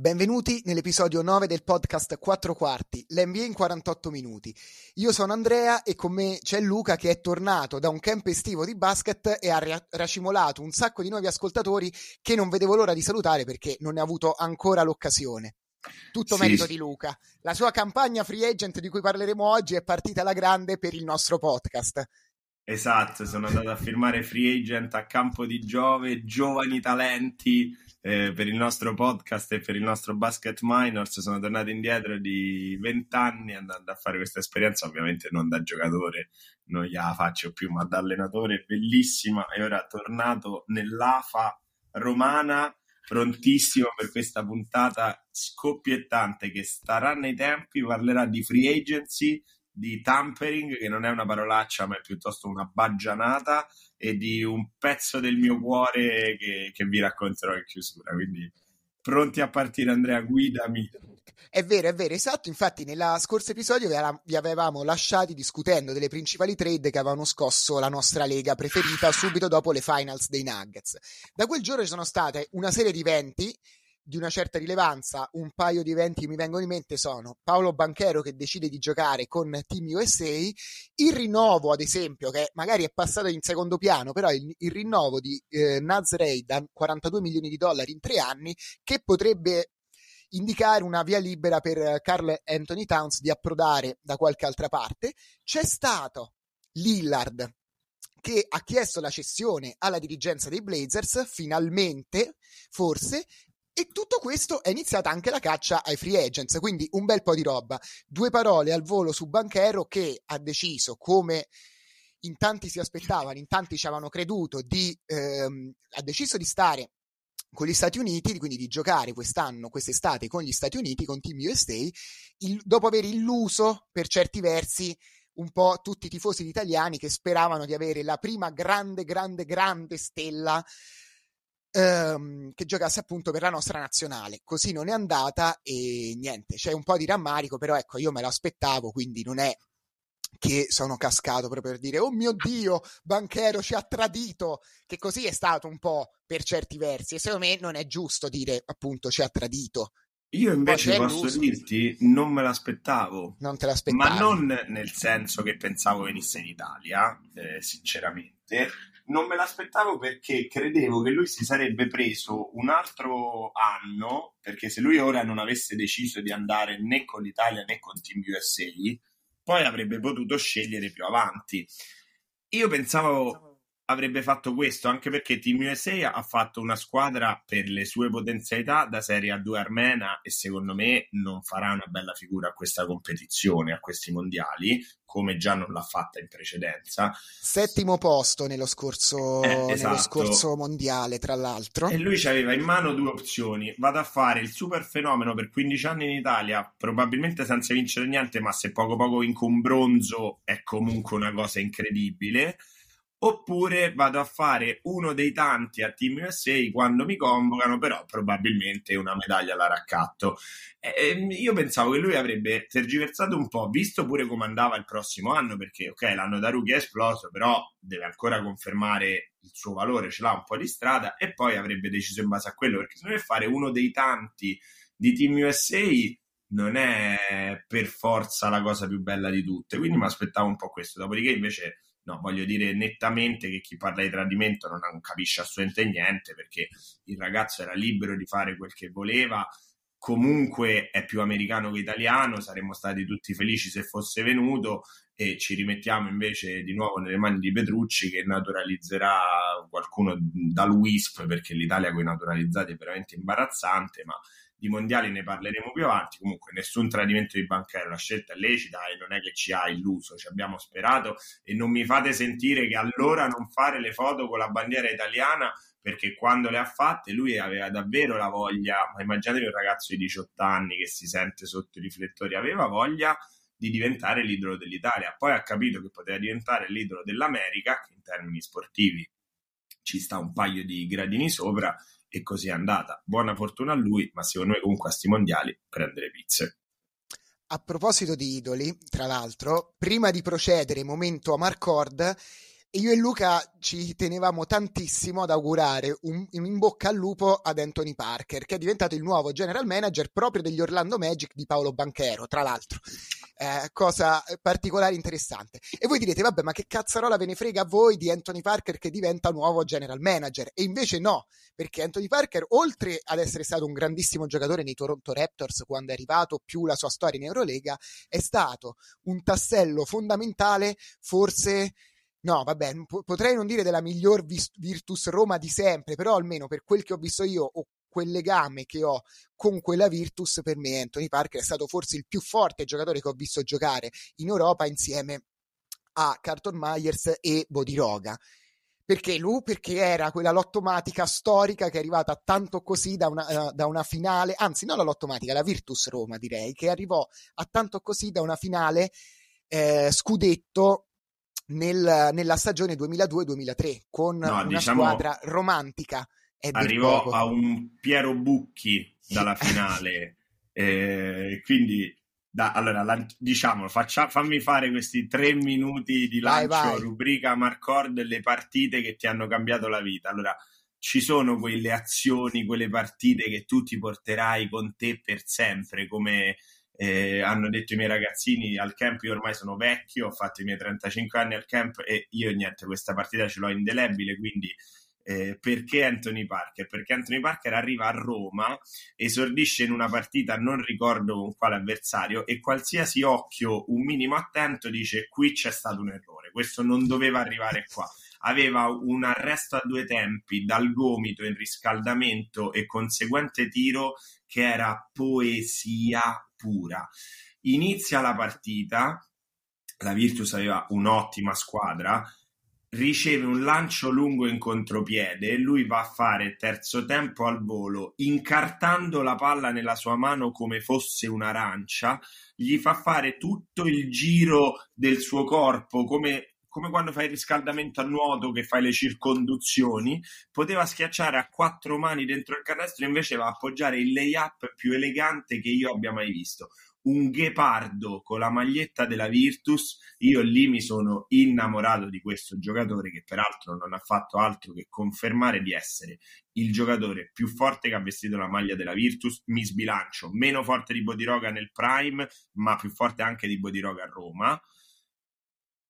Benvenuti nell'episodio 9 del podcast 4 quarti, l'NBA in 48 minuti. Io sono Andrea e con me c'è Luca che è tornato da un camp estivo di basket e ha racimolato un sacco di nuovi ascoltatori che non vedevo l'ora di salutare perché non ne ha avuto ancora l'occasione. Tutto sì. merito di Luca. La sua campagna free agent di cui parleremo oggi è partita alla grande per il nostro podcast. Esatto, sono andato a firmare free agent a campo di Giove, giovani talenti eh, per il nostro podcast e per il nostro Basket Minors. Sono tornato indietro di vent'anni andando a fare questa esperienza, ovviamente non da giocatore, non gliela faccio più, ma da allenatore, bellissima. E ora tornato nell'AFA romana, prontissimo per questa puntata scoppiettante che starà nei tempi, parlerà di free agency di tampering, che non è una parolaccia, ma è piuttosto una baggianata, e di un pezzo del mio cuore che, che vi racconterò in chiusura. Quindi pronti a partire, Andrea, guidami. È vero, è vero, esatto. Infatti, nella scorso episodio vi avevamo lasciati discutendo delle principali trade che avevano scosso la nostra lega preferita subito dopo le finals dei Nuggets. Da quel giorno ci sono state una serie di eventi di una certa rilevanza, un paio di eventi che mi vengono in mente sono Paolo Banchero che decide di giocare con Team USA, il rinnovo ad esempio che magari è passato in secondo piano, però il, il rinnovo di eh, Nazrey da 42 milioni di dollari in tre anni che potrebbe indicare una via libera per Carl Anthony Towns di approdare da qualche altra parte. C'è stato Lillard che ha chiesto la cessione alla dirigenza dei Blazers, finalmente, forse, e tutto questo è iniziata anche la caccia ai free agents, quindi un bel po' di roba. Due parole al volo su Banchero che ha deciso come in tanti si aspettavano, in tanti ci avevano creduto, di, ehm, ha deciso di stare con gli Stati Uniti, quindi di giocare quest'anno, quest'estate con gli Stati Uniti, con Team USA, il, dopo aver illuso per certi versi un po' tutti i tifosi italiani che speravano di avere la prima grande, grande, grande stella ehm, che giocasse appunto per la nostra nazionale. Così non è andata e niente, c'è un po' di rammarico, però ecco, io me lo aspettavo, quindi non è che sono cascato proprio per dire oh mio dio, Banchero ci ha tradito, che così è stato un po' per certi versi e secondo me non è giusto dire appunto ci ha tradito. Io invece posso l'uso. dirti, non me l'aspettavo. Non te l'aspettavi. Ma non nel senso che pensavo venisse in Italia, eh, sinceramente, non me l'aspettavo perché credevo che lui si sarebbe preso un altro anno, perché se lui ora non avesse deciso di andare né con l'Italia né con Team USA, poi avrebbe potuto scegliere più avanti. Io pensavo avrebbe fatto questo, anche perché Team USA ha fatto una squadra per le sue potenzialità da Serie A2 armena e secondo me non farà una bella figura a questa competizione, a questi mondiali, come già non l'ha fatta in precedenza. Settimo posto nello scorso, eh, esatto. nello scorso mondiale, tra l'altro. E lui aveva in mano due opzioni. Vado a fare il super fenomeno per 15 anni in Italia, probabilmente senza vincere niente, ma se poco poco vinco un bronzo è comunque una cosa incredibile oppure vado a fare uno dei tanti a Team USA quando mi convocano, però probabilmente una medaglia la raccatto. E, io pensavo che lui avrebbe tergiversato un po', visto pure come andava il prossimo anno, perché ok, l'anno da rookie è esploso, però deve ancora confermare il suo valore, ce l'ha un po' di strada e poi avrebbe deciso in base a quello, perché se è fare uno dei tanti di Team USA non è per forza la cosa più bella di tutte, quindi mi aspettavo un po' questo, dopodiché invece no, voglio dire nettamente che chi parla di tradimento non, non capisce assolutamente niente perché il ragazzo era libero di fare quel che voleva comunque è più americano che italiano, saremmo stati tutti felici se fosse venuto e ci rimettiamo invece di nuovo nelle mani di Petrucci che naturalizzerà qualcuno dal WISP perché l'Italia con i naturalizzati è veramente imbarazzante, ma di mondiali ne parleremo più avanti. Comunque, nessun tradimento di banchero, la scelta è lecita e non è che ci ha illuso, ci abbiamo sperato. E non mi fate sentire che allora non fare le foto con la bandiera italiana perché quando le ha fatte lui aveva davvero la voglia, ma immaginatevi un ragazzo di 18 anni che si sente sotto i riflettori, aveva voglia di diventare l'idolo dell'Italia, poi ha capito che poteva diventare l'idolo dell'America, che in termini sportivi ci sta un paio di gradini sopra, e così è andata. Buona fortuna a lui, ma secondo me comunque a sti mondiali prende le pizze. a proposito di idoli, tra l'altro, prima di procedere, momento a Marcord, io e Luca ci tenevamo tantissimo ad augurare un, in bocca al lupo ad Anthony Parker, che è diventato il nuovo general manager proprio degli Orlando Magic di Paolo Banchero, tra l'altro. Eh, cosa particolare interessante. E voi direte, vabbè, ma che cazzarola ve ne frega a voi di Anthony Parker che diventa nuovo general manager? E invece no, perché Anthony Parker, oltre ad essere stato un grandissimo giocatore nei Toronto Raptors quando è arrivato, più la sua storia in Eurolega, è stato un tassello fondamentale, forse No, vabbè, potrei non dire della miglior Virtus Roma di sempre, però almeno per quel che ho visto io o quel legame che ho con quella Virtus, per me Anthony Parker è stato forse il più forte giocatore che ho visto giocare in Europa insieme a Carton Myers e Bodiroga. Perché lui? Perché era quella lottomatica storica che è arrivata tanto così da una, uh, da una finale, anzi non la lottomatica, la Virtus Roma direi, che arrivò a tanto così da una finale eh, scudetto nel, nella stagione 2002-2003 con no, una diciamo, squadra romantica. Arrivò a un Piero Bucchi dalla finale, eh, quindi da, allora la, diciamo faccia, fammi fare questi tre minuti di lancio vai, vai. rubrica Marcord le partite che ti hanno cambiato la vita. Allora ci sono quelle azioni, quelle partite che tu ti porterai con te per sempre, come eh, hanno detto i miei ragazzini al camp, io ormai sono vecchio, ho fatto i miei 35 anni al camp e io niente, questa partita ce l'ho indelebile, quindi eh, perché Anthony Parker? Perché Anthony Parker arriva a Roma, esordisce in una partita, non ricordo con quale avversario, e qualsiasi occhio un minimo attento dice qui c'è stato un errore, questo non doveva arrivare qua. Aveva un arresto a due tempi dal gomito in riscaldamento e conseguente tiro che era poesia pura. Inizia la partita, la Virtus aveva un'ottima squadra, riceve un lancio lungo in contropiede e lui va a fare terzo tempo al volo, incartando la palla nella sua mano come fosse un'arancia, gli fa fare tutto il giro del suo corpo come come quando fai il riscaldamento a nuoto che fai le circonduzioni, poteva schiacciare a quattro mani dentro il canestro, invece va a appoggiare il layup più elegante che io abbia mai visto. Un ghepardo con la maglietta della Virtus, io lì mi sono innamorato di questo giocatore che peraltro non ha fatto altro che confermare di essere il giocatore più forte che ha vestito la maglia della Virtus, mi sbilancio, meno forte di Bodiroga nel prime, ma più forte anche di Bodiroga a Roma.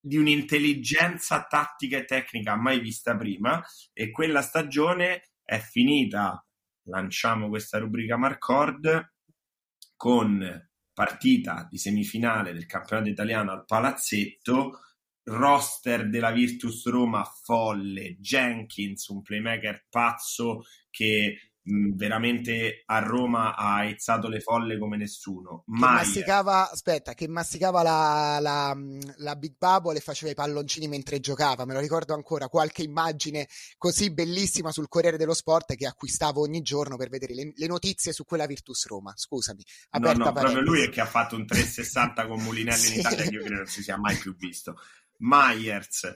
Di un'intelligenza tattica e tecnica mai vista prima e quella stagione è finita, lanciamo questa rubrica Marcord, con partita di semifinale del campionato italiano al Palazzetto, roster della Virtus Roma folle, Jenkins, un playmaker pazzo che veramente a Roma ha aizzato le folle come nessuno. Che masticava, aspetta, che masticava la, la, la, Big Bubble e faceva i palloncini mentre giocava. Me lo ricordo ancora, qualche immagine così bellissima sul Corriere dello Sport che acquistavo ogni giorno per vedere le, le notizie su quella Virtus Roma. Scusami. No, no, proprio lui è che ha fatto un 360 con Mulinelli sì. in Italia che io credo non si sia mai più visto. Myers,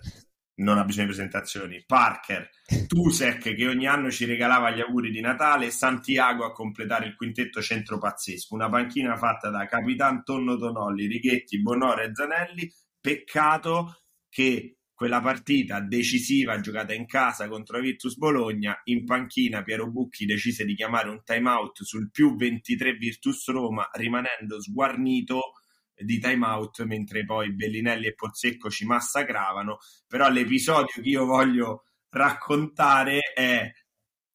non ha bisogno di presentazioni. Parker, Tusek che ogni anno ci regalava gli auguri di Natale, Santiago a completare il quintetto centro pazzesco, una panchina fatta da Capitan Tonno Tonolli, Righetti, Bonore e Zanelli. Peccato che quella partita decisiva giocata in casa contro Virtus Bologna, in panchina Piero Bucchi decise di chiamare un time out sul più 23 Virtus Roma, rimanendo sguarnito di time out mentre poi Bellinelli e Pozzecco ci massacravano però l'episodio che io voglio raccontare è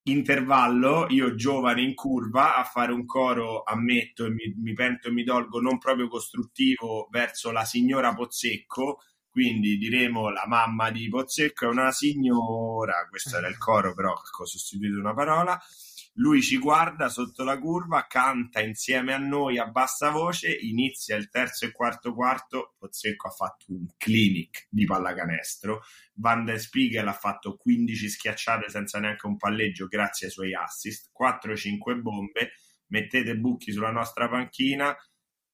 intervallo, io giovane in curva a fare un coro, ammetto e mi, mi pento e mi dolgo, non proprio costruttivo verso la signora Pozzecco, quindi diremo la mamma di Pozzecco è una signora, questo era il coro però ho sostituito una parola, lui ci guarda sotto la curva, canta insieme a noi a bassa voce, inizia il terzo e quarto quarto, Pozzecco ha fatto un clinic di pallacanestro, Van der Spiegel ha fatto 15 schiacciate senza neanche un palleggio grazie ai suoi assist, 4-5 bombe, mettete Bucchi sulla nostra panchina,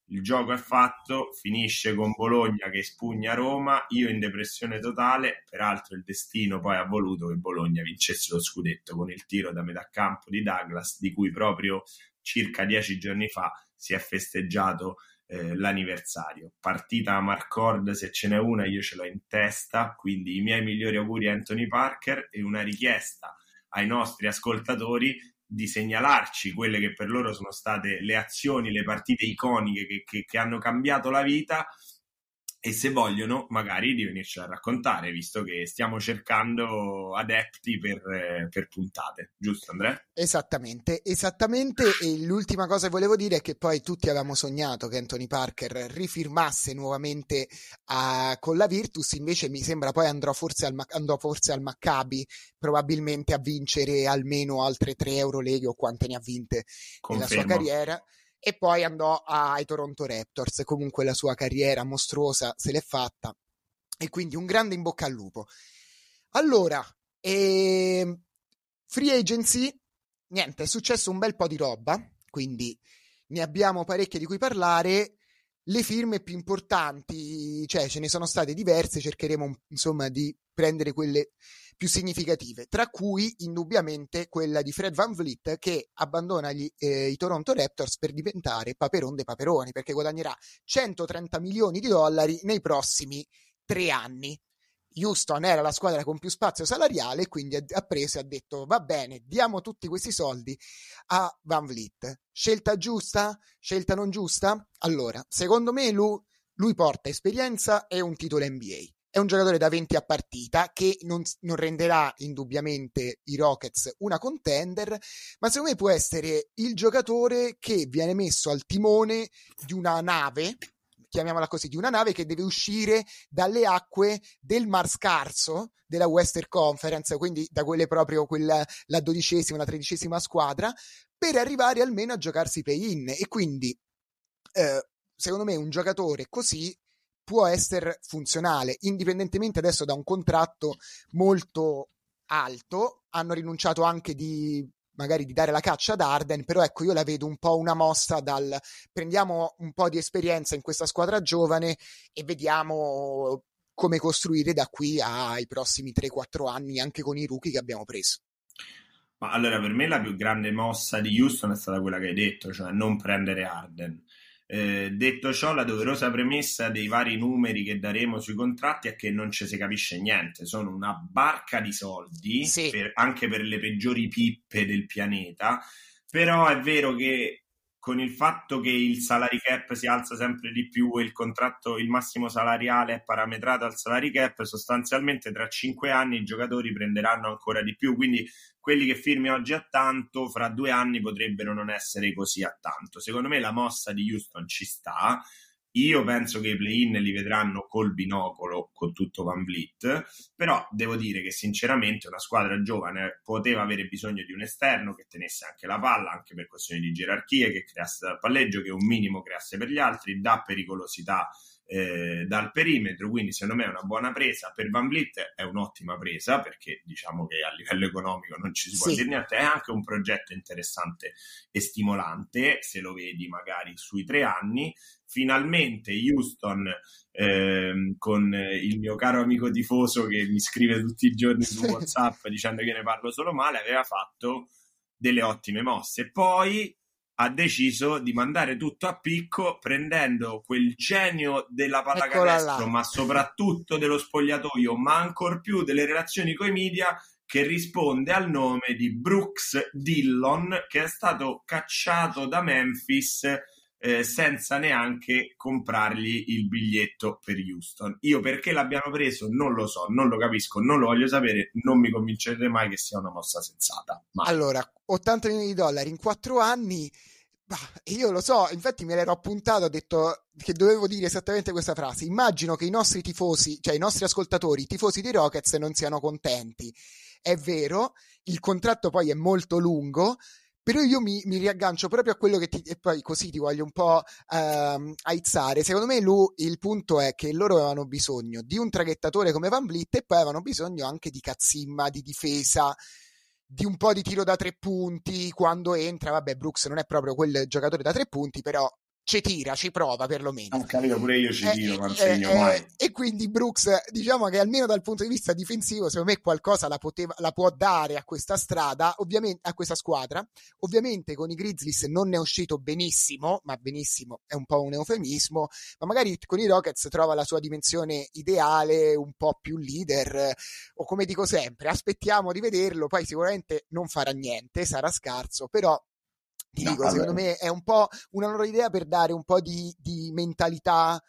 il gioco è fatto, finisce con Bologna che spugna Roma, io in depressione totale, peraltro il destino poi ha voluto che Bologna vincesse lo scudetto con il tiro da metà campo di Douglas, di cui proprio circa dieci giorni fa si è festeggiato eh, l'anniversario. Partita a Marcord, se ce n'è una, io ce l'ho in testa, quindi i miei migliori auguri a Anthony Parker e una richiesta ai nostri ascoltatori di segnalarci quelle che per loro sono state le azioni, le partite iconiche che, che, che hanno cambiato la vita e se vogliono magari di venirci a raccontare, visto che stiamo cercando adepti per, eh, per, puntate, giusto Andrea? Esattamente, esattamente e l'ultima cosa che volevo dire è che poi tutti avevamo sognato che Anthony Parker rifirmasse nuovamente a, con la Virtus, invece mi sembra poi andrò forse al, andrò forse al Maccabi probabilmente a vincere almeno altre 3 euro leghe o quante ne ha vinte Confermo. nella sua carriera e poi andò ai Toronto Raptors. Comunque la sua carriera mostruosa se l'è fatta e quindi un grande in bocca al lupo. Allora, eh, free agency, niente, è successo un bel po' di roba, quindi ne abbiamo parecchie di cui parlare. Le firme più importanti, cioè ce ne sono state diverse, cercheremo insomma di prendere quelle più significative, tra cui indubbiamente quella di Fred Van Vliet che abbandona gli, eh, i Toronto Raptors per diventare Paperon dei Paperoni, perché guadagnerà 130 milioni di dollari nei prossimi tre anni. Houston era la squadra con più spazio salariale, quindi ha preso e ha detto va bene, diamo tutti questi soldi a Van Vliet. Scelta giusta? Scelta non giusta? Allora, secondo me lui, lui porta esperienza e un titolo NBA è un giocatore da 20 a partita che non, non, renderà indubbiamente i Rockets una contender, ma secondo me può essere il giocatore che viene messo al timone di una nave, chiamiamola così, di una nave che deve uscire dalle acque del Mar Scarso della Western Conference, quindi da quelle proprio quella, la dodicesima, la tredicesima squadra, per arrivare almeno a giocarsi play-in. E quindi, eh, secondo me, un giocatore così può essere funzionale, indipendentemente adesso da un contratto molto alto. Hanno rinunciato anche di magari di dare la caccia ad Arden, però ecco io la vedo un po' una mossa dal prendiamo un po' di esperienza in questa squadra giovane e vediamo come costruire da qui ai prossimi 3-4 anni anche con i rookie che abbiamo preso. Ma allora per me la più grande mossa di Houston è stata quella che hai detto, cioè non prendere Arden eh, detto ciò, la doverosa premessa dei vari numeri che daremo sui contratti è che non ci si capisce niente, sono una barca di soldi, sì. per, anche per le peggiori pippe del pianeta, però è vero che con il fatto che il salary cap si alza sempre di più e il contratto, il massimo salariale è parametrato al salary cap, sostanzialmente tra cinque anni i giocatori prenderanno ancora di più. Quindi quelli che firmi oggi a tanto, fra due anni potrebbero non essere così a tanto. Secondo me la mossa di Houston ci sta io penso che i play-in li vedranno col binocolo con tutto Van Vliet, però devo dire che sinceramente una squadra giovane poteva avere bisogno di un esterno che tenesse anche la palla, anche per questioni di gerarchie, che creasse dal palleggio, che un minimo creasse per gli altri, dà pericolosità eh, dal perimetro, quindi secondo me è una buona presa. Per Van Vliet è un'ottima presa perché diciamo che a livello economico non ci si può sì. dire niente, è anche un progetto interessante e stimolante se lo vedi magari sui tre anni. Finalmente Houston eh, con il mio caro amico tifoso che mi scrive tutti i giorni su WhatsApp dicendo che ne parlo solo male, aveva fatto delle ottime mosse. Poi ha deciso di mandare tutto a picco prendendo quel genio della pallacanestro, ma soprattutto dello spogliatoio, ma ancor più delle relazioni con i media che risponde al nome di Brooks Dillon che è stato cacciato da Memphis eh, senza neanche comprargli il biglietto per Houston. Io perché l'abbiamo preso non lo so, non lo capisco, non lo voglio sapere, non mi convincerete mai che sia una mossa sensata. Mai. Allora, 80 milioni di dollari in 4 anni. Io lo so, infatti me l'ero appuntato, ho detto che dovevo dire esattamente questa frase. Immagino che i nostri tifosi, cioè i nostri ascoltatori, i tifosi dei Rockets non siano contenti. È vero, il contratto poi è molto lungo, però io mi, mi, riaggancio proprio a quello che ti, e poi così ti voglio un po' ehm, aizzare. Secondo me lui, il punto è che loro avevano bisogno di un traghettatore come Van Vliet e poi avevano bisogno anche di cazzimma, di difesa, di un po' di tiro da tre punti quando entra. Vabbè, Brooks non è proprio quel giocatore da tre punti, però ci tira, ci prova perlomeno. Ho capito, pure io ci eh, tiro, eh, ma segno eh, mai. E quindi Brooks, diciamo che almeno dal punto di vista difensivo, secondo me qualcosa la, poteva, la può dare a questa strada, ovviamente a questa squadra. Ovviamente con i Grizzlies non ne è uscito benissimo, ma benissimo è un po' un eufemismo, ma magari con i Rockets trova la sua dimensione ideale, un po' più leader, o come dico sempre, aspettiamo di vederlo, poi sicuramente non farà niente, sarà scarso, però ti no, dico, vabbè. secondo me è un po' una loro idea per dare un po' di, di mentalità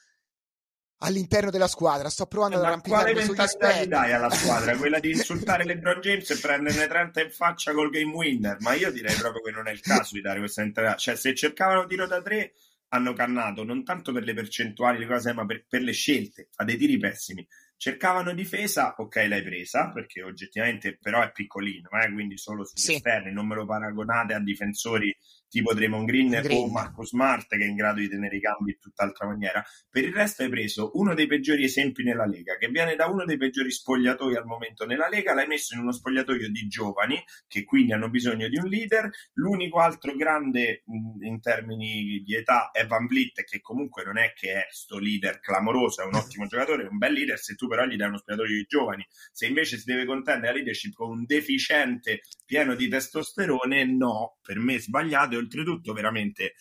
all'interno della squadra. Sto provando eh, ad arrampicarmi sugli aspetti. dai alla squadra? Quella di insultare LeBron James e prenderne 30 in faccia col game winner. Ma io direi proprio che non è il caso di dare questa mentalità. Cioè, se cercavano tiro da tre, hanno cannato non tanto per le percentuali, le cose, ma per, per le scelte. Fa dei tiri pessimi. Cercavano difesa, ok, l'hai presa perché oggettivamente però è piccolino, eh, quindi solo sugli sì. esterni. Non me lo paragonate a difensori tipo Draymond Green, Green, o Marco Smart che è in grado di tenere i cambi in tutt'altra maniera. Per il resto hai preso uno dei peggiori esempi nella Lega, che viene da uno dei peggiori spogliatoi al momento nella Lega, l'hai messo in uno spogliatoio di giovani che quindi hanno bisogno di un leader. L'unico altro grande in termini di età è Van Vliet, che comunque non è che è sto leader clamoroso, è un ottimo giocatore, è un bel leader, se tu però gli dai uno spogliatoio di giovani, se invece si deve contendere la leadership con un deficiente pieno di testosterone, no, per me è sbagliato e oltretutto veramente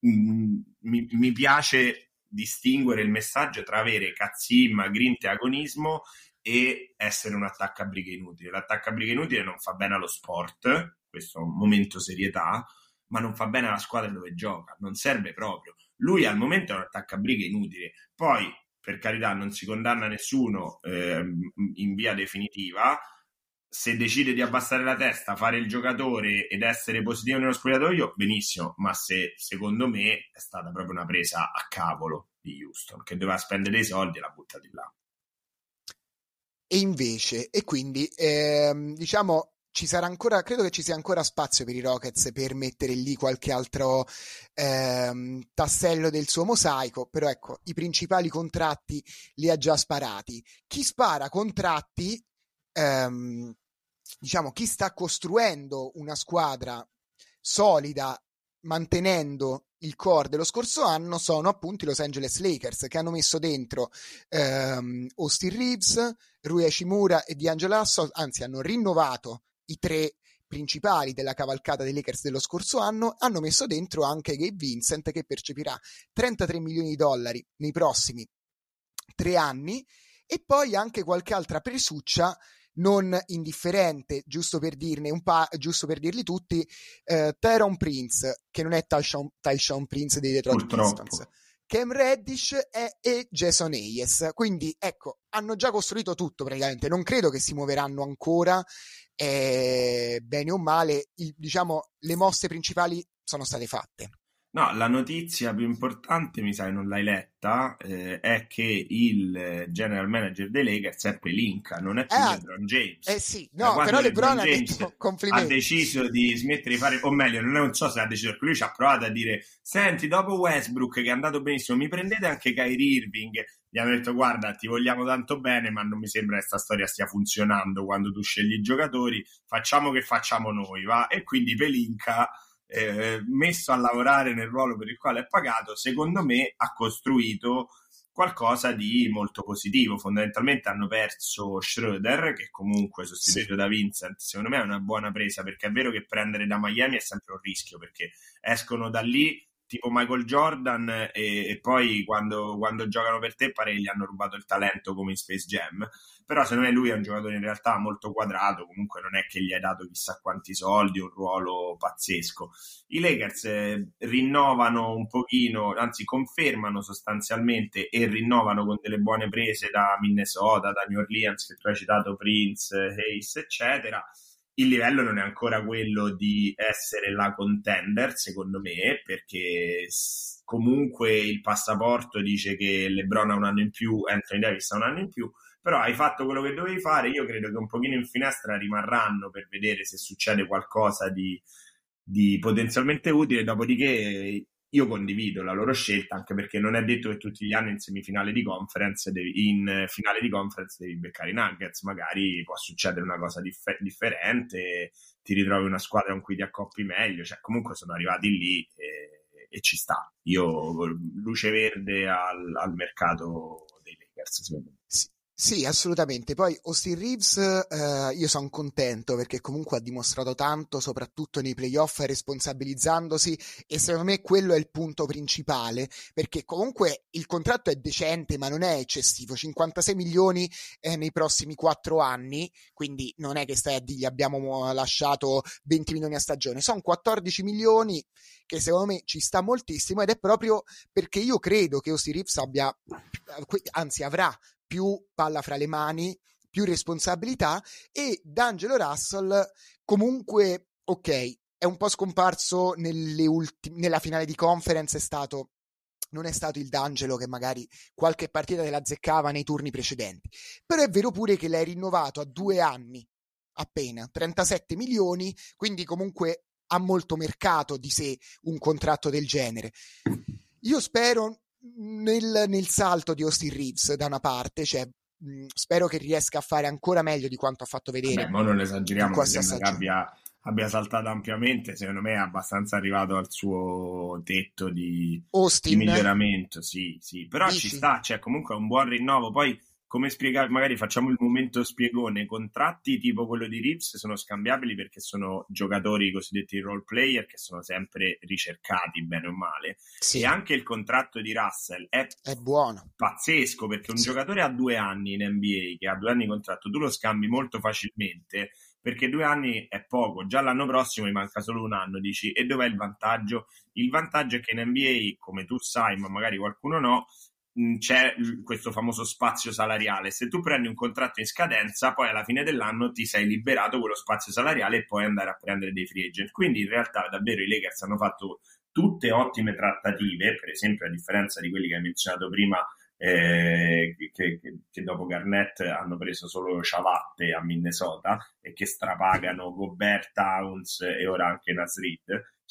mh, mm, mi, mi, piace distinguere il messaggio tra avere cazzimma, grinta e agonismo e essere un attacco a brighe inutile. L'attacco a brighe inutile non fa bene allo sport, questo momento serietà, ma non fa bene alla squadra dove gioca, non serve proprio. Lui al momento è un attacco a brighe inutile, poi per carità non si condanna nessuno eh, in via definitiva, se decide di abbassare la testa, fare il giocatore ed essere positivo nello spogliatoio, benissimo, ma se secondo me è stata proprio una presa a cavolo di Houston, che doveva spendere dei soldi e l'ha buttati là. E invece, e quindi ehm, diciamo ci sarà ancora, credo che ci sia ancora spazio per i Rockets per mettere lì qualche altro ehm, tassello del suo mosaico, però ecco, i principali contratti li ha già sparati. Chi spara contratti ehm, diciamo, chi sta costruendo una squadra solida mantenendo il core dello scorso anno sono appunto i Los Angeles Lakers che hanno messo dentro ehm, Austin Reeves, Rui Hashimura e D'Angelo Russell, anzi hanno rinnovato i tre principali della cavalcata dei Lakers dello scorso anno, hanno messo dentro anche Gabe Vincent che percepirà 33 milioni di dollari nei prossimi tre anni e poi anche qualche altra presuccia non indifferente, giusto per dirne un pa- giusto per dirli tutti, eh, Tyron Prince, che non è Tyshawn, Prince dei Detroit Pistons. Cam Reddish e, e Jason Hayes. Quindi ecco, hanno già costruito tutto praticamente. Non credo che si muoveranno ancora. Eh, bene o male, il, diciamo, le mosse principali sono state fatte. No, la notizia più importante, mi sa che non l'hai letta, eh, è che il general manager dei Lakers è Pelinka, non è più eh, LeBron James. Eh sì, no, però LeBron, LeBron ha detto complimenti. Ha deciso di smettere di fare, o meglio, non so se ha deciso, perché lui ci ha provato a dire, senti, dopo Westbrook che è andato benissimo, mi prendete anche Kyrie Irving? Gli hanno detto, guarda, ti vogliamo tanto bene, ma non mi sembra che questa storia stia funzionando quando tu scegli i giocatori, facciamo che facciamo noi, va? E quindi Pelinka eh, messo a lavorare nel ruolo per il quale è pagato, secondo me ha costruito qualcosa di molto positivo. Fondamentalmente hanno perso Schroeder, che comunque sostituito sì. da Vincent, secondo me è una buona presa, perché è vero che prendere da Miami è sempre un rischio, perché escono da lì tipo Michael Jordan e, e poi quando, quando, giocano per te pare che gli hanno rubato il talento come in Space Jam. Però secondo me lui è un giocatore in realtà molto quadrato comunque non è che gli hai dato chissà quanti soldi un ruolo pazzesco. I Lakers eh, rinnovano un pochino anzi confermano sostanzialmente e rinnovano con delle buone prese da Minnesota da New Orleans che tu hai citato Prince, Hayes eccetera il livello non è ancora quello di essere la contender, secondo me, perché comunque il passaporto dice che LeBron ha un anno in più, Anthony Davis ha un anno in più, però hai fatto quello che dovevi fare, io credo che un pochino in finestra rimarranno per vedere se succede qualcosa di, di potenzialmente utile, dopodiché io condivido la loro scelta anche perché non è detto che tutti gli anni in semifinale di conference devi, in finale di conference devi beccare i Nuggets magari può succedere una cosa dif- differente ti ritrovi una squadra con cui ti accoppi meglio cioè comunque sono arrivati lì e, e ci sta. Io luce verde al, al mercato dei Lakers, secondo me. Sì, sì, assolutamente. Poi Austin Reeves, eh, io sono contento perché comunque ha dimostrato tanto, soprattutto nei playoff, responsabilizzandosi e secondo me quello è il punto principale, perché comunque il contratto è decente ma non è eccessivo, 56 milioni eh, nei prossimi 4 anni, quindi non è che stai a dirgli abbiamo lasciato 20 milioni a stagione, sono 14 milioni che secondo me ci sta moltissimo ed è proprio perché io credo che Austin Reeves abbia, anzi avrà più palla fra le mani, più responsabilità e D'Angelo Russell comunque, ok, è un po' scomparso ultime, nella finale di conference, è stato non è stato il D'Angelo che magari qualche partita te la azzeccava nei turni precedenti. Però è vero pure che l'hai rinnovato a due anni appena, 37 milioni, quindi comunque ha molto mercato di sé un contratto del genere. Io spero nel, nel salto di Austin Reeves da una parte, cioè mh, spero che riesca a fare ancora meglio di quanto ha fatto vedere. Beh, ma non esageriamo, che abbia, abbia saltato ampiamente, secondo me è abbastanza arrivato al suo tetto di, di miglioramento, sì, sì, però Dici? ci sta, cioè comunque è un buon rinnovo, poi come spiegare, magari facciamo il momento spiegone, contratti tipo quello di Reeves sono scambiabili perché sono giocatori cosiddetti role player che sono sempre ricercati bene o male sì. e anche il contratto di Russell è, è buono pazzesco perché un sì. giocatore ha due anni in NBA che ha due anni di contratto tu lo scambi molto facilmente perché due anni è poco, già l'anno prossimo gli manca solo un anno, dici, e dov'è il vantaggio? Il vantaggio è che in NBA, come tu sai, ma magari qualcuno no, c'è questo famoso spazio salariale. Se tu prendi un contratto in scadenza, poi alla fine dell'anno ti sei liberato quello spazio salariale e puoi andare a prendere dei free agent. Quindi in realtà davvero i Lakers hanno fatto tutte ottime trattative, per esempio a differenza di quelli che hai menzionato prima, eh, che, che, che, dopo Garnett hanno preso solo ciabatte a Minnesota e che strapagano Gobert, Towns e ora anche Nasrid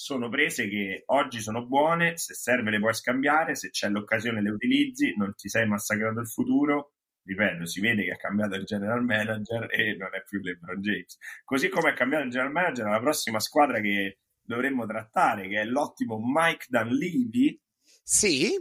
sono prese che oggi sono buone, se serve le puoi scambiare, se c'è l'occasione le utilizzi, non ti sei massacrato il futuro. Ripeto, si vede che ha cambiato il general manager e non è più LeBron James. Così come ha cambiato il general manager, la prossima squadra che dovremmo trattare, che è l'ottimo Mike Dunleavy, sì.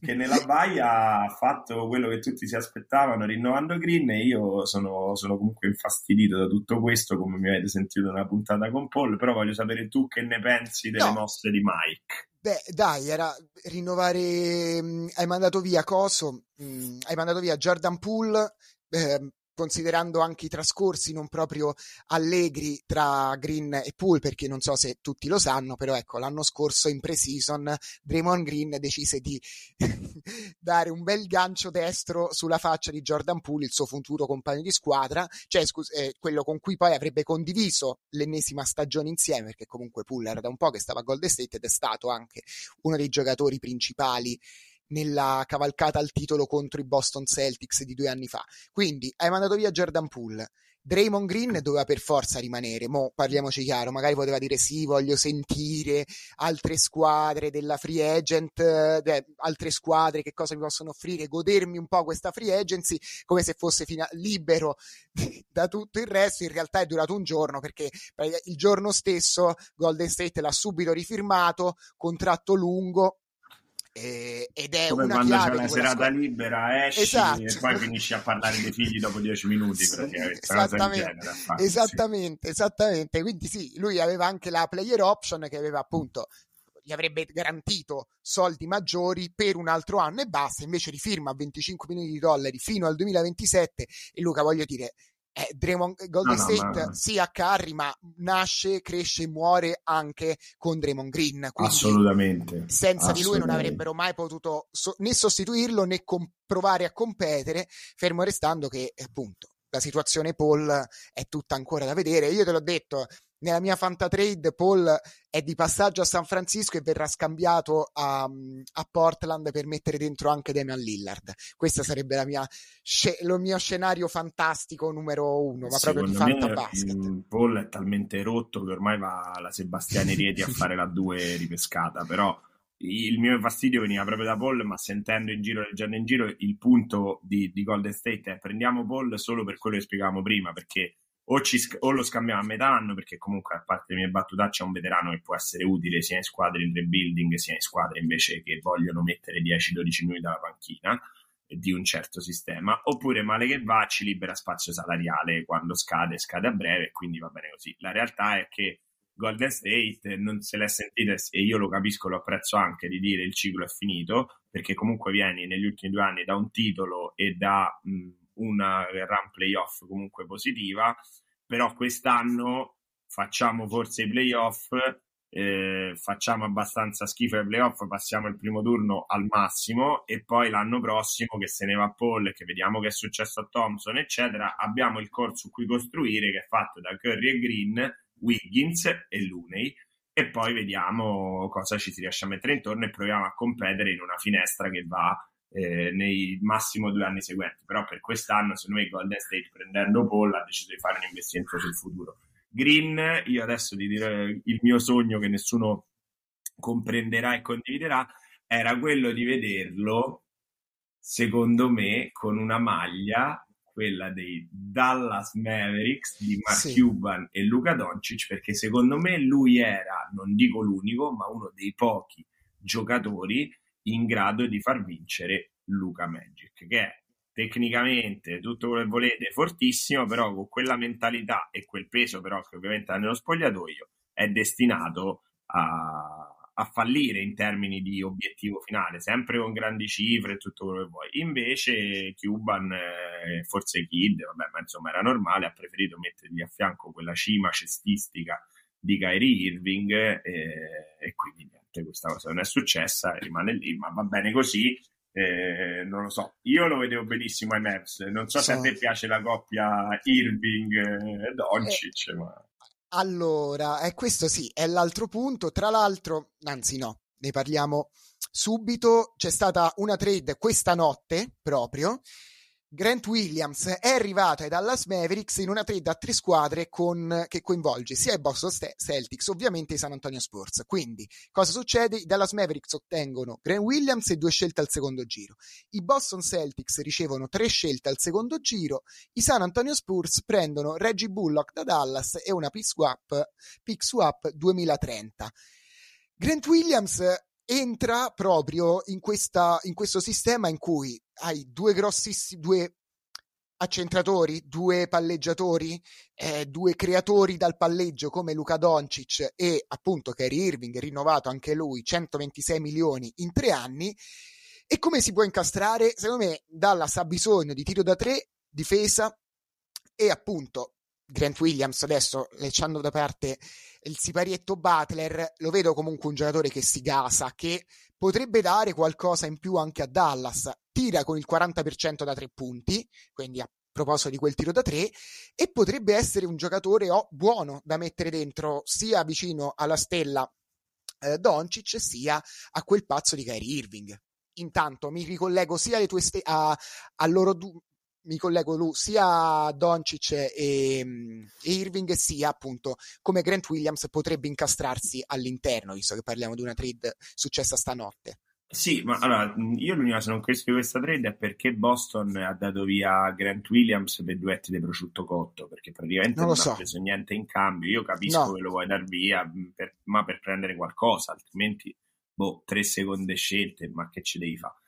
che nella baia ha fatto quello che tutti si aspettavano rinnovando Green e io sono, sono, comunque infastidito da tutto questo come mi avete sentito nella puntata con Paul però voglio sapere tu che ne pensi delle no. mosse di Mike Beh, dai, era rinnovare. Mm, hai mandato via Coso, mm, hai mandato via Jordan Poole, eh, considerando anche i trascorsi non proprio allegri tra Green e Poole, perché non so se tutti lo sanno, però ecco, l'anno scorso in pre-season Draymond Green decise di dare un bel gancio destro sulla faccia di Jordan Poole, il suo futuro compagno di squadra, cioè scusa, eh, quello con cui poi avrebbe condiviso l'ennesima stagione insieme, perché comunque Poole era da un po' che stava a Golden State ed è stato anche uno dei giocatori principali nella cavalcata al titolo contro i Boston Celtics di due anni fa. Quindi hai mandato via Jordan Poole. Draymond Green doveva per forza rimanere, mo parliamoci chiaro, magari poteva dire sì, voglio sentire altre squadre della free agent, eh, altre squadre che cosa mi possono offrire, godermi un po' questa free agency come se fosse fina- libero da tutto il resto, in realtà è durato un giorno perché il giorno stesso Golden State l'ha subito rifirmato, contratto lungo, eh, ed è Come una quando c'è una serata scuola. libera esci esatto. e poi finisci a parlare dei figli dopo dieci minuti esattamente, genere, esattamente, sì. esattamente quindi sì, lui aveva anche la player option che aveva appunto gli avrebbe garantito soldi maggiori per un altro anno e basta, invece rifirma a 25 milioni di dollari fino al 2027 e Luca voglio dire eh, Draymond, Golden no, State no, ma... sì a Curry ma nasce, cresce e muore anche con Draymond Green assolutamente senza assolutamente. di lui non avrebbero mai potuto so- né sostituirlo né com- provare a competere fermo restando che appunto la situazione Paul è tutta ancora da vedere io te l'ho detto nella mia fantatrade Paul è di passaggio a San Francisco e verrà scambiato a, a Portland per mettere dentro anche Damian Lillard. Questo sarebbe mia, lo mio scenario fantastico numero uno, ma proprio di fantabasket. Mm, Paul è talmente rotto che ormai va la Sebastiani Rieti a fare la 2 ripescata, però il mio fastidio veniva proprio da Paul, ma sentendo in giro, leggendo in giro, il punto di, di Golden State è prendiamo Paul solo per quello che spiegavamo prima, perché o, ci, o, lo scambiamo a metà anno perché comunque a parte le mie battute c'è un veterano che può essere utile sia in squadre in rebuilding sia in squadre invece che vogliono mettere 10-12 minuti dalla panchina di un certo sistema. Oppure male che va ci libera spazio salariale quando scade scade a breve quindi va bene così. La realtà è che Golden State non se l'è sentita e io lo capisco, lo apprezzo anche di dire il ciclo è finito perché comunque vieni negli ultimi due anni da un titolo e da mh, una run playoff comunque positiva, però quest'anno facciamo forse i playoff, eh, facciamo abbastanza schifo ai playoff, passiamo il primo turno al massimo e poi l'anno prossimo che se ne va a Paul e che vediamo che è successo a Thompson, eccetera, abbiamo il core su cui costruire che è fatto da Curry e Green, Wiggins e Looney e poi vediamo cosa ci si riesce a mettere intorno e proviamo a competere in una finestra che va eh, nei massimo due anni seguenti. Però per quest'anno, secondo me, Golden State prendendo Paul ha deciso di fare un investimento sul futuro. Green, io adesso di dire il mio sogno che nessuno comprenderà e condividerà, era quello di vederlo, secondo me, con una maglia quella dei Dallas Mavericks di Mark sì. Cuban e Luca Doncic perché secondo me lui era, non dico l'unico, ma uno dei pochi giocatori in grado di far vincere Luca Magic, che è tecnicamente tutto quello che volete fortissimo, però con quella mentalità e quel peso però che ovviamente ha nello spogliatoio è destinato a, a fallire in termini di obiettivo finale, sempre con grandi cifre e tutto quello che vuoi. Invece Cuban, eh, forse Kid, vabbè, ma insomma era normale, ha preferito mettergli a fianco quella cima cestistica di Kyrie Irving eh, e quindi niente, questa cosa non è successa, rimane lì, ma va bene così. Eh, non lo so, io lo vedevo benissimo ai Mavs. Non so, so. se a te piace la coppia Irving e Doncic, eh, ma allora, eh, questo sì, è l'altro punto. Tra l'altro, anzi no, ne parliamo subito. C'è stata una trade questa notte proprio Grant Williams è arrivato ai Dallas Mavericks in una trade a tre squadre con, che coinvolge sia i Boston Celtics, ovviamente i San Antonio Spurs. Quindi, cosa succede? I Dallas Mavericks ottengono Grant Williams e due scelte al secondo giro. I Boston Celtics ricevono tre scelte al secondo giro. I San Antonio Spurs prendono Reggie Bullock da Dallas e una pick swap, pick swap 2030. Grant Williams entra proprio in, questa, in questo sistema in cui hai due grossissimi, due accentratori, due palleggiatori, eh, due creatori dal palleggio come Luca Doncic e appunto Kyrie Irving, rinnovato anche lui, 126 milioni in tre anni. E come si può incastrare? Secondo me Dallas ha bisogno di tiro da tre, difesa e appunto Grant Williams adesso lasciando da parte il siparietto Butler lo vedo comunque un giocatore che si gasa che potrebbe dare qualcosa in più anche a Dallas. Tira con il 40% da tre punti quindi a proposito di quel tiro da tre e potrebbe essere un giocatore oh, buono da mettere dentro sia vicino alla stella eh, Doncic sia a quel pazzo di Kyrie Irving. Intanto mi ricollego sia alle tue ste- a, a loro du- mi collego lui sia a Doncic e, e, Irving sia appunto come Grant Williams potrebbe incastrarsi all'interno visto che parliamo di una trade successa stanotte sì, ma allora io l'unica cosa non capisco di questa trade è perché Boston ha dato via Grant Williams per duetti di prosciutto cotto perché praticamente non, non so. ha preso niente in cambio. Io capisco no. che lo vuoi dar via, per, ma per prendere qualcosa, altrimenti, boh, tre seconde scelte, ma che ci devi fare?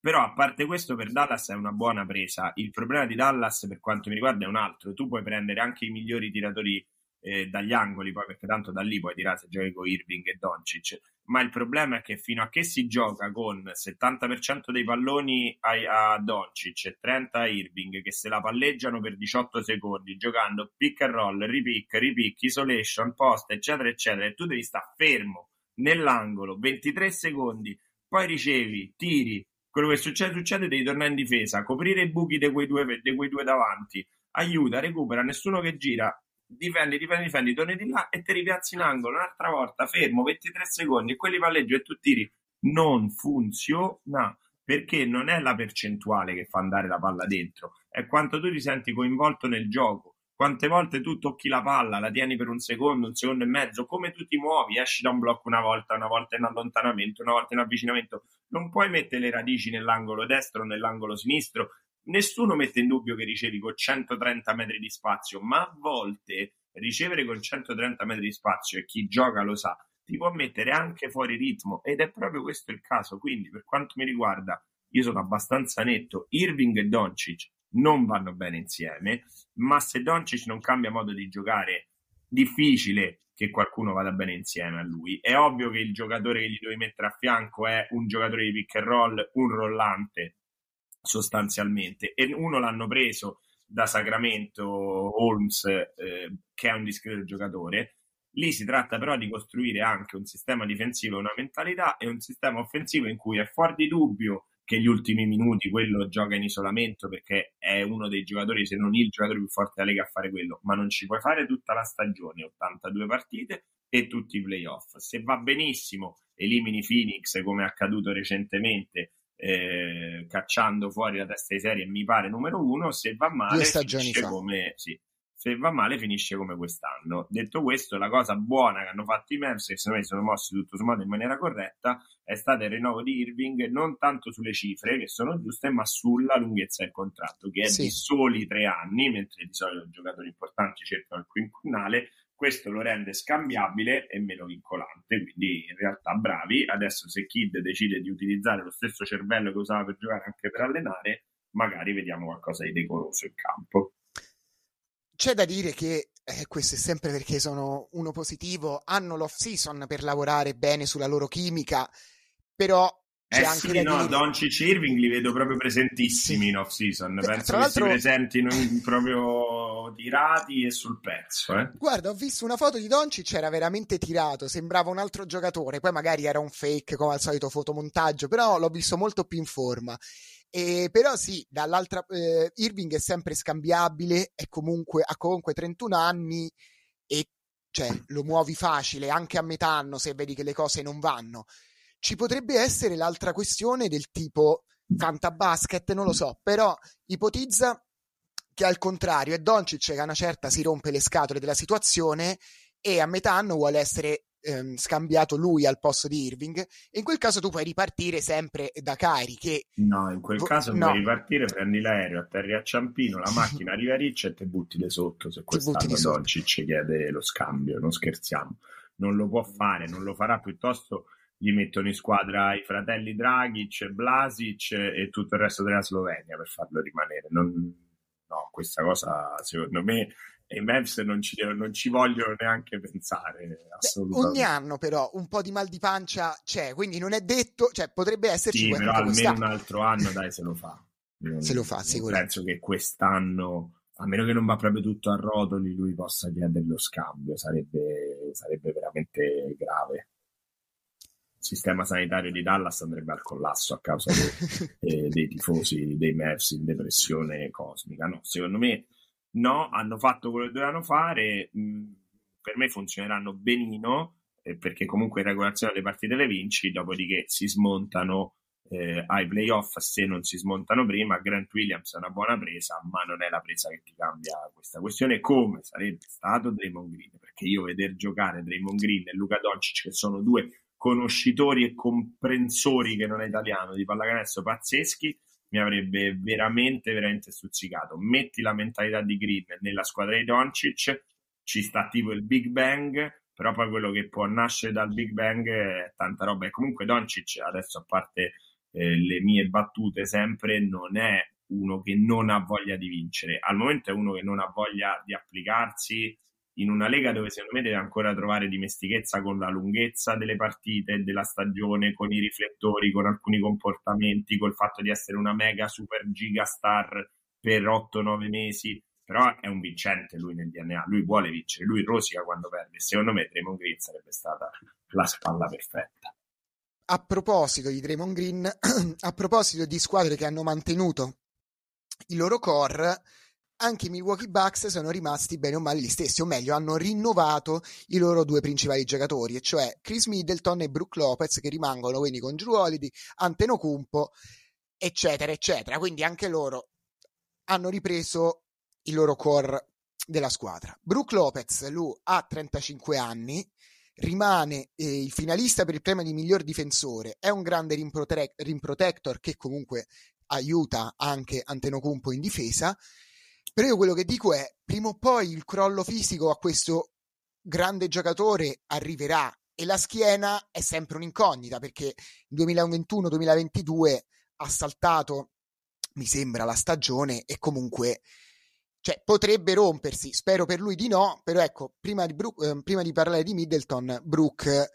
Però a parte questo per Dallas è una buona presa. Il problema di Dallas per quanto mi riguarda è un altro. Tu puoi prendere anche i migliori tiratori eh, dagli angoli, poi perché tanto da lì puoi tirare se giochi con Irving e Doncic. Ma il problema è che fino a che si gioca con 70% dei palloni a, a Doncic e 30 a Irving che se la palleggiano per 18 secondi giocando pick and roll, ripick, ripick, isolation, post, eccetera, eccetera, e tu devi stare fermo nell'angolo 23 secondi, poi ricevi, tiri, quello che succede, succede, devi tornare in difesa, coprire i buchi di quei due, quei due davanti, aiuta, recupera, nessuno che gira, difendi, difendi, difendi, torni di là e ti ripiazzi in angolo un'altra volta, fermo, 23 secondi e quelli palleggio e tu tiri. Non funziona perché non è la percentuale che fa andare la palla dentro, è quanto tu ti senti coinvolto nel gioco. Quante volte tu tocchi la palla, la tieni per un secondo, un secondo e mezzo, come tu ti muovi, esci da un blocco una volta, una volta in allontanamento, una volta in avvicinamento, non puoi mettere le radici nell'angolo destro o nell'angolo sinistro Nessuno mette in dubbio che ricevi con 130 metri di spazio, ma a volte ricevere con 130 metri di spazio, e chi gioca lo sa, ti può mettere anche fuori ritmo ed è proprio questo il caso. Quindi, per quanto mi riguarda, io sono abbastanza netto. Irving e Doncic non vanno bene insieme, ma se Doncic non cambia modo di giocare, difficile che qualcuno vada bene insieme a lui. È ovvio che il giocatore che gli devi mettere a fianco è un giocatore di pick and roll, un rollante sostanzialmente, e uno l'hanno preso da Sacramento Holmes, eh, che è un discreto giocatore. Lì si tratta però di costruire anche un sistema difensivo, una mentalità e un sistema offensivo in cui è fuori di dubbio che gli ultimi minuti quello gioca in isolamento perché è uno dei giocatori, se non il giocatore più forte della Lega a fare quello, ma non ci puoi fare tutta la stagione, 82 partite e tutti i playoff. Se va benissimo, elimini Phoenix come è accaduto recentemente, eh, cacciando fuori la testa di serie, mi pare numero uno, se va male, finisce come, sì, se va male finisce come quest'anno. Detto questo, la cosa buona che hanno fatto i Mavs, che secondo me si sono mossi tutto sommato in maniera corretta, è stato il rinnovo di Irving non tanto sulle cifre che sono giuste, ma sulla lunghezza del contratto, che è sì. di soli tre anni, mentre di solito i giocatori importanti cercano il quinquennale. Questo lo rende scambiabile e meno vincolante, quindi in realtà bravi. Adesso se Kid decide di utilizzare lo stesso cervello che usava per giocare anche per allenare, magari vediamo qualcosa di decoroso in campo. C'è da dire che eh, questo è sempre perché sono uno positivo, hanno l'off season per lavorare bene sulla loro chimica, però eh anche sì, no, dire... Doncic Irving li vedo proprio presentissimi sì. in off season. Penso che si presentino proprio tirati e sul pezzo. Eh. Guarda, ho visto una foto di Doncic, era veramente tirato, sembrava un altro giocatore. Poi magari era un fake come al solito fotomontaggio, però l'ho visto molto più in forma. E, però sì, dall'altra eh, Irving è sempre scambiabile, è comunque, ha comunque 31 anni e cioè, lo muovi facile anche a metà anno se vedi che le cose non vanno. Ci potrebbe essere l'altra questione del tipo fantabasket, non lo so, però ipotizza che al contrario è Doncic che a una certa si rompe le scatole della situazione e a metà anno vuole essere ehm, scambiato lui al posto di Irving, in quel caso tu puoi ripartire sempre da Kairi. Che... No, in quel caso no. puoi ripartire, prendi l'aereo, atterri a Ciampino, la macchina arriva riccia e te butti di sotto. Se quest'anno Doncic ci chiede lo scambio, non scherziamo. Non lo può fare, non lo farà piuttosto gli mettono in squadra i fratelli Dragic, Blasic e tutto il resto della Slovenia per farlo rimanere. Non, no, questa cosa secondo me e i Mavs non ci, non ci, vogliono neanche pensare assolutamente. Beh, ogni anno però un po' di mal di pancia c'è, quindi non è detto, cioè potrebbe esserci sì, però almeno quest'anno. un altro anno dai se lo fa. Non, se lo fa, sicuramente. Penso che quest'anno, a meno che non va proprio tutto a rotoli, lui possa chiedere lo scambio, sarebbe, sarebbe veramente grave. Il sistema sanitario di Dallas andrebbe al collasso a causa dei, eh, dei tifosi dei Mavs in depressione cosmica. No, secondo me No, hanno fatto quello che dovevano fare. Mm, per me funzioneranno benino eh, perché comunque in regolazione le partite le vinci, dopodiché si smontano eh, ai playoff se non si smontano prima. Grant Williams è una buona presa, ma non è la presa che ti cambia questa questione, come sarebbe stato Draymond Green, perché io veder giocare Draymond Green e Luca Doncic, che sono due conoscitori e comprensori, che non è italiano, di pallacanestro pazzeschi, mi avrebbe veramente, veramente stuzzicato. Metti la mentalità di Green nella squadra di Doncic, ci sta tipo il Big Bang, però poi quello che può nascere dal Big Bang è tanta roba. E comunque Doncic, adesso a parte eh, le mie battute sempre, non è uno che non ha voglia di vincere. Al momento è uno che non ha voglia di applicarsi in una lega dove secondo me deve ancora trovare dimestichezza con la lunghezza delle partite, della stagione, con i riflettori, con alcuni comportamenti, col fatto di essere una mega super giga star per 8-9 mesi. Però è un vincente lui nel DNA, lui vuole vincere, lui rosica quando perde. Secondo me Draymond Green sarebbe stata la spalla perfetta. A proposito di Draymond Green, a proposito di squadre che hanno mantenuto il loro core, anche i Milwaukee Bucks sono rimasti bene o male gli stessi, o meglio, hanno rinnovato i loro due principali giocatori, e cioè Chris Middleton e Brooke Lopez, che rimangono quindi con Drew Holiday, Antenokumpo, eccetera, eccetera. Quindi anche loro hanno ripreso il loro core della squadra. Brooke Lopez, lui ha 35 anni, rimane eh, il finalista per il premio di miglior difensore, è un grande rim, protect- rim protector che comunque aiuta anche Antenocumpo in difesa. Però io quello che dico è, prima o poi il crollo fisico a questo grande giocatore arriverà e la schiena è sempre un'incognita perché 2021-2022 ha saltato, mi sembra, la stagione e comunque cioè, potrebbe rompersi. Spero per lui di no, però ecco, prima di, Brook, eh, prima di parlare di Middleton, Brooke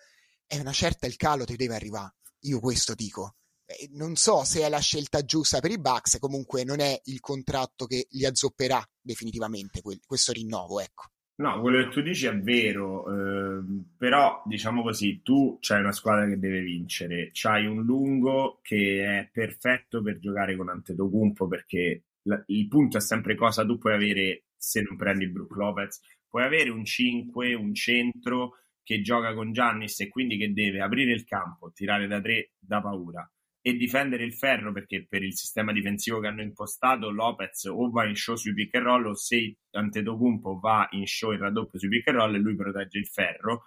è una certa il calo ti deve arrivare. Io questo dico. Eh, non so se è la scelta giusta per i Bucks, comunque non è il contratto che li azzopperà definitivamente quel, questo rinnovo, ecco. No, quello che tu dici è vero, eh, però diciamo così, tu c'hai una squadra che deve vincere, c'hai un lungo che è perfetto per giocare con Antetokounmpo perché la, il punto è sempre cosa tu puoi avere se non prendi Brook Lopez, puoi avere un 5, un centro che gioca con Giannis e quindi che deve aprire il campo, tirare da tre da paura, e difendere il ferro perché per il sistema difensivo che hanno impostato Lopez o va in show sui pick and roll o se Antetokounmpo va in show in raddoppio sui pick and roll e lui protegge il ferro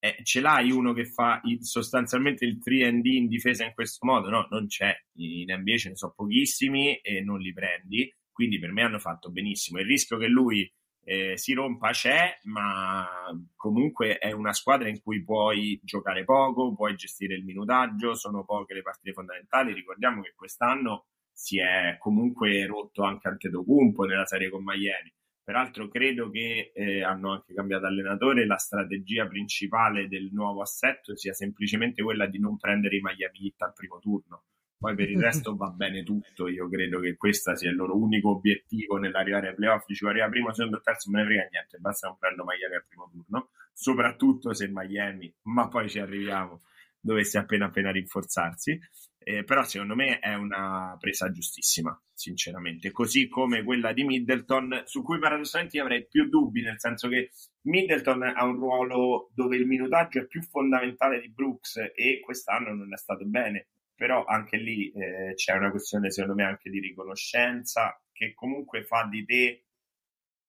eh, ce l'hai uno che fa il, sostanzialmente il 3D in difesa in questo modo? No, non c'è. In NBA ce ne sono pochissimi e non li prendi. Quindi per me hanno fatto benissimo. Il rischio che lui eh, si rompa c'è, ma comunque è una squadra in cui puoi giocare poco, puoi gestire il minutaggio, sono poche le partite fondamentali. Ricordiamo che quest'anno si è comunque rotto anche Antetokounmpo nella serie con Miami. Peraltro credo che eh, hanno anche cambiato allenatore, la strategia principale del nuovo assetto sia semplicemente quella di non prendere i Miami Heat al primo turno poi per il resto va bene tutto. Io credo che questo sia il loro unico obiettivo nell'arrivare ai playoff. Dicevo, arriva primo, secondo terzo, me ne frega niente. Basta non prendo Miami al primo turno. Soprattutto se Miami, ma poi ci arriviamo, dovesse appena appena rinforzarsi. Eh, però secondo me è una presa giustissima, sinceramente. Così come quella di Middleton, su cui paradossalmente io avrei più dubbi, nel senso che Middleton ha un ruolo dove il minutaggio è più fondamentale di Brooks e quest'anno non è stato bene però anche lì eh, c'è una questione secondo me anche di riconoscenza che comunque fa di te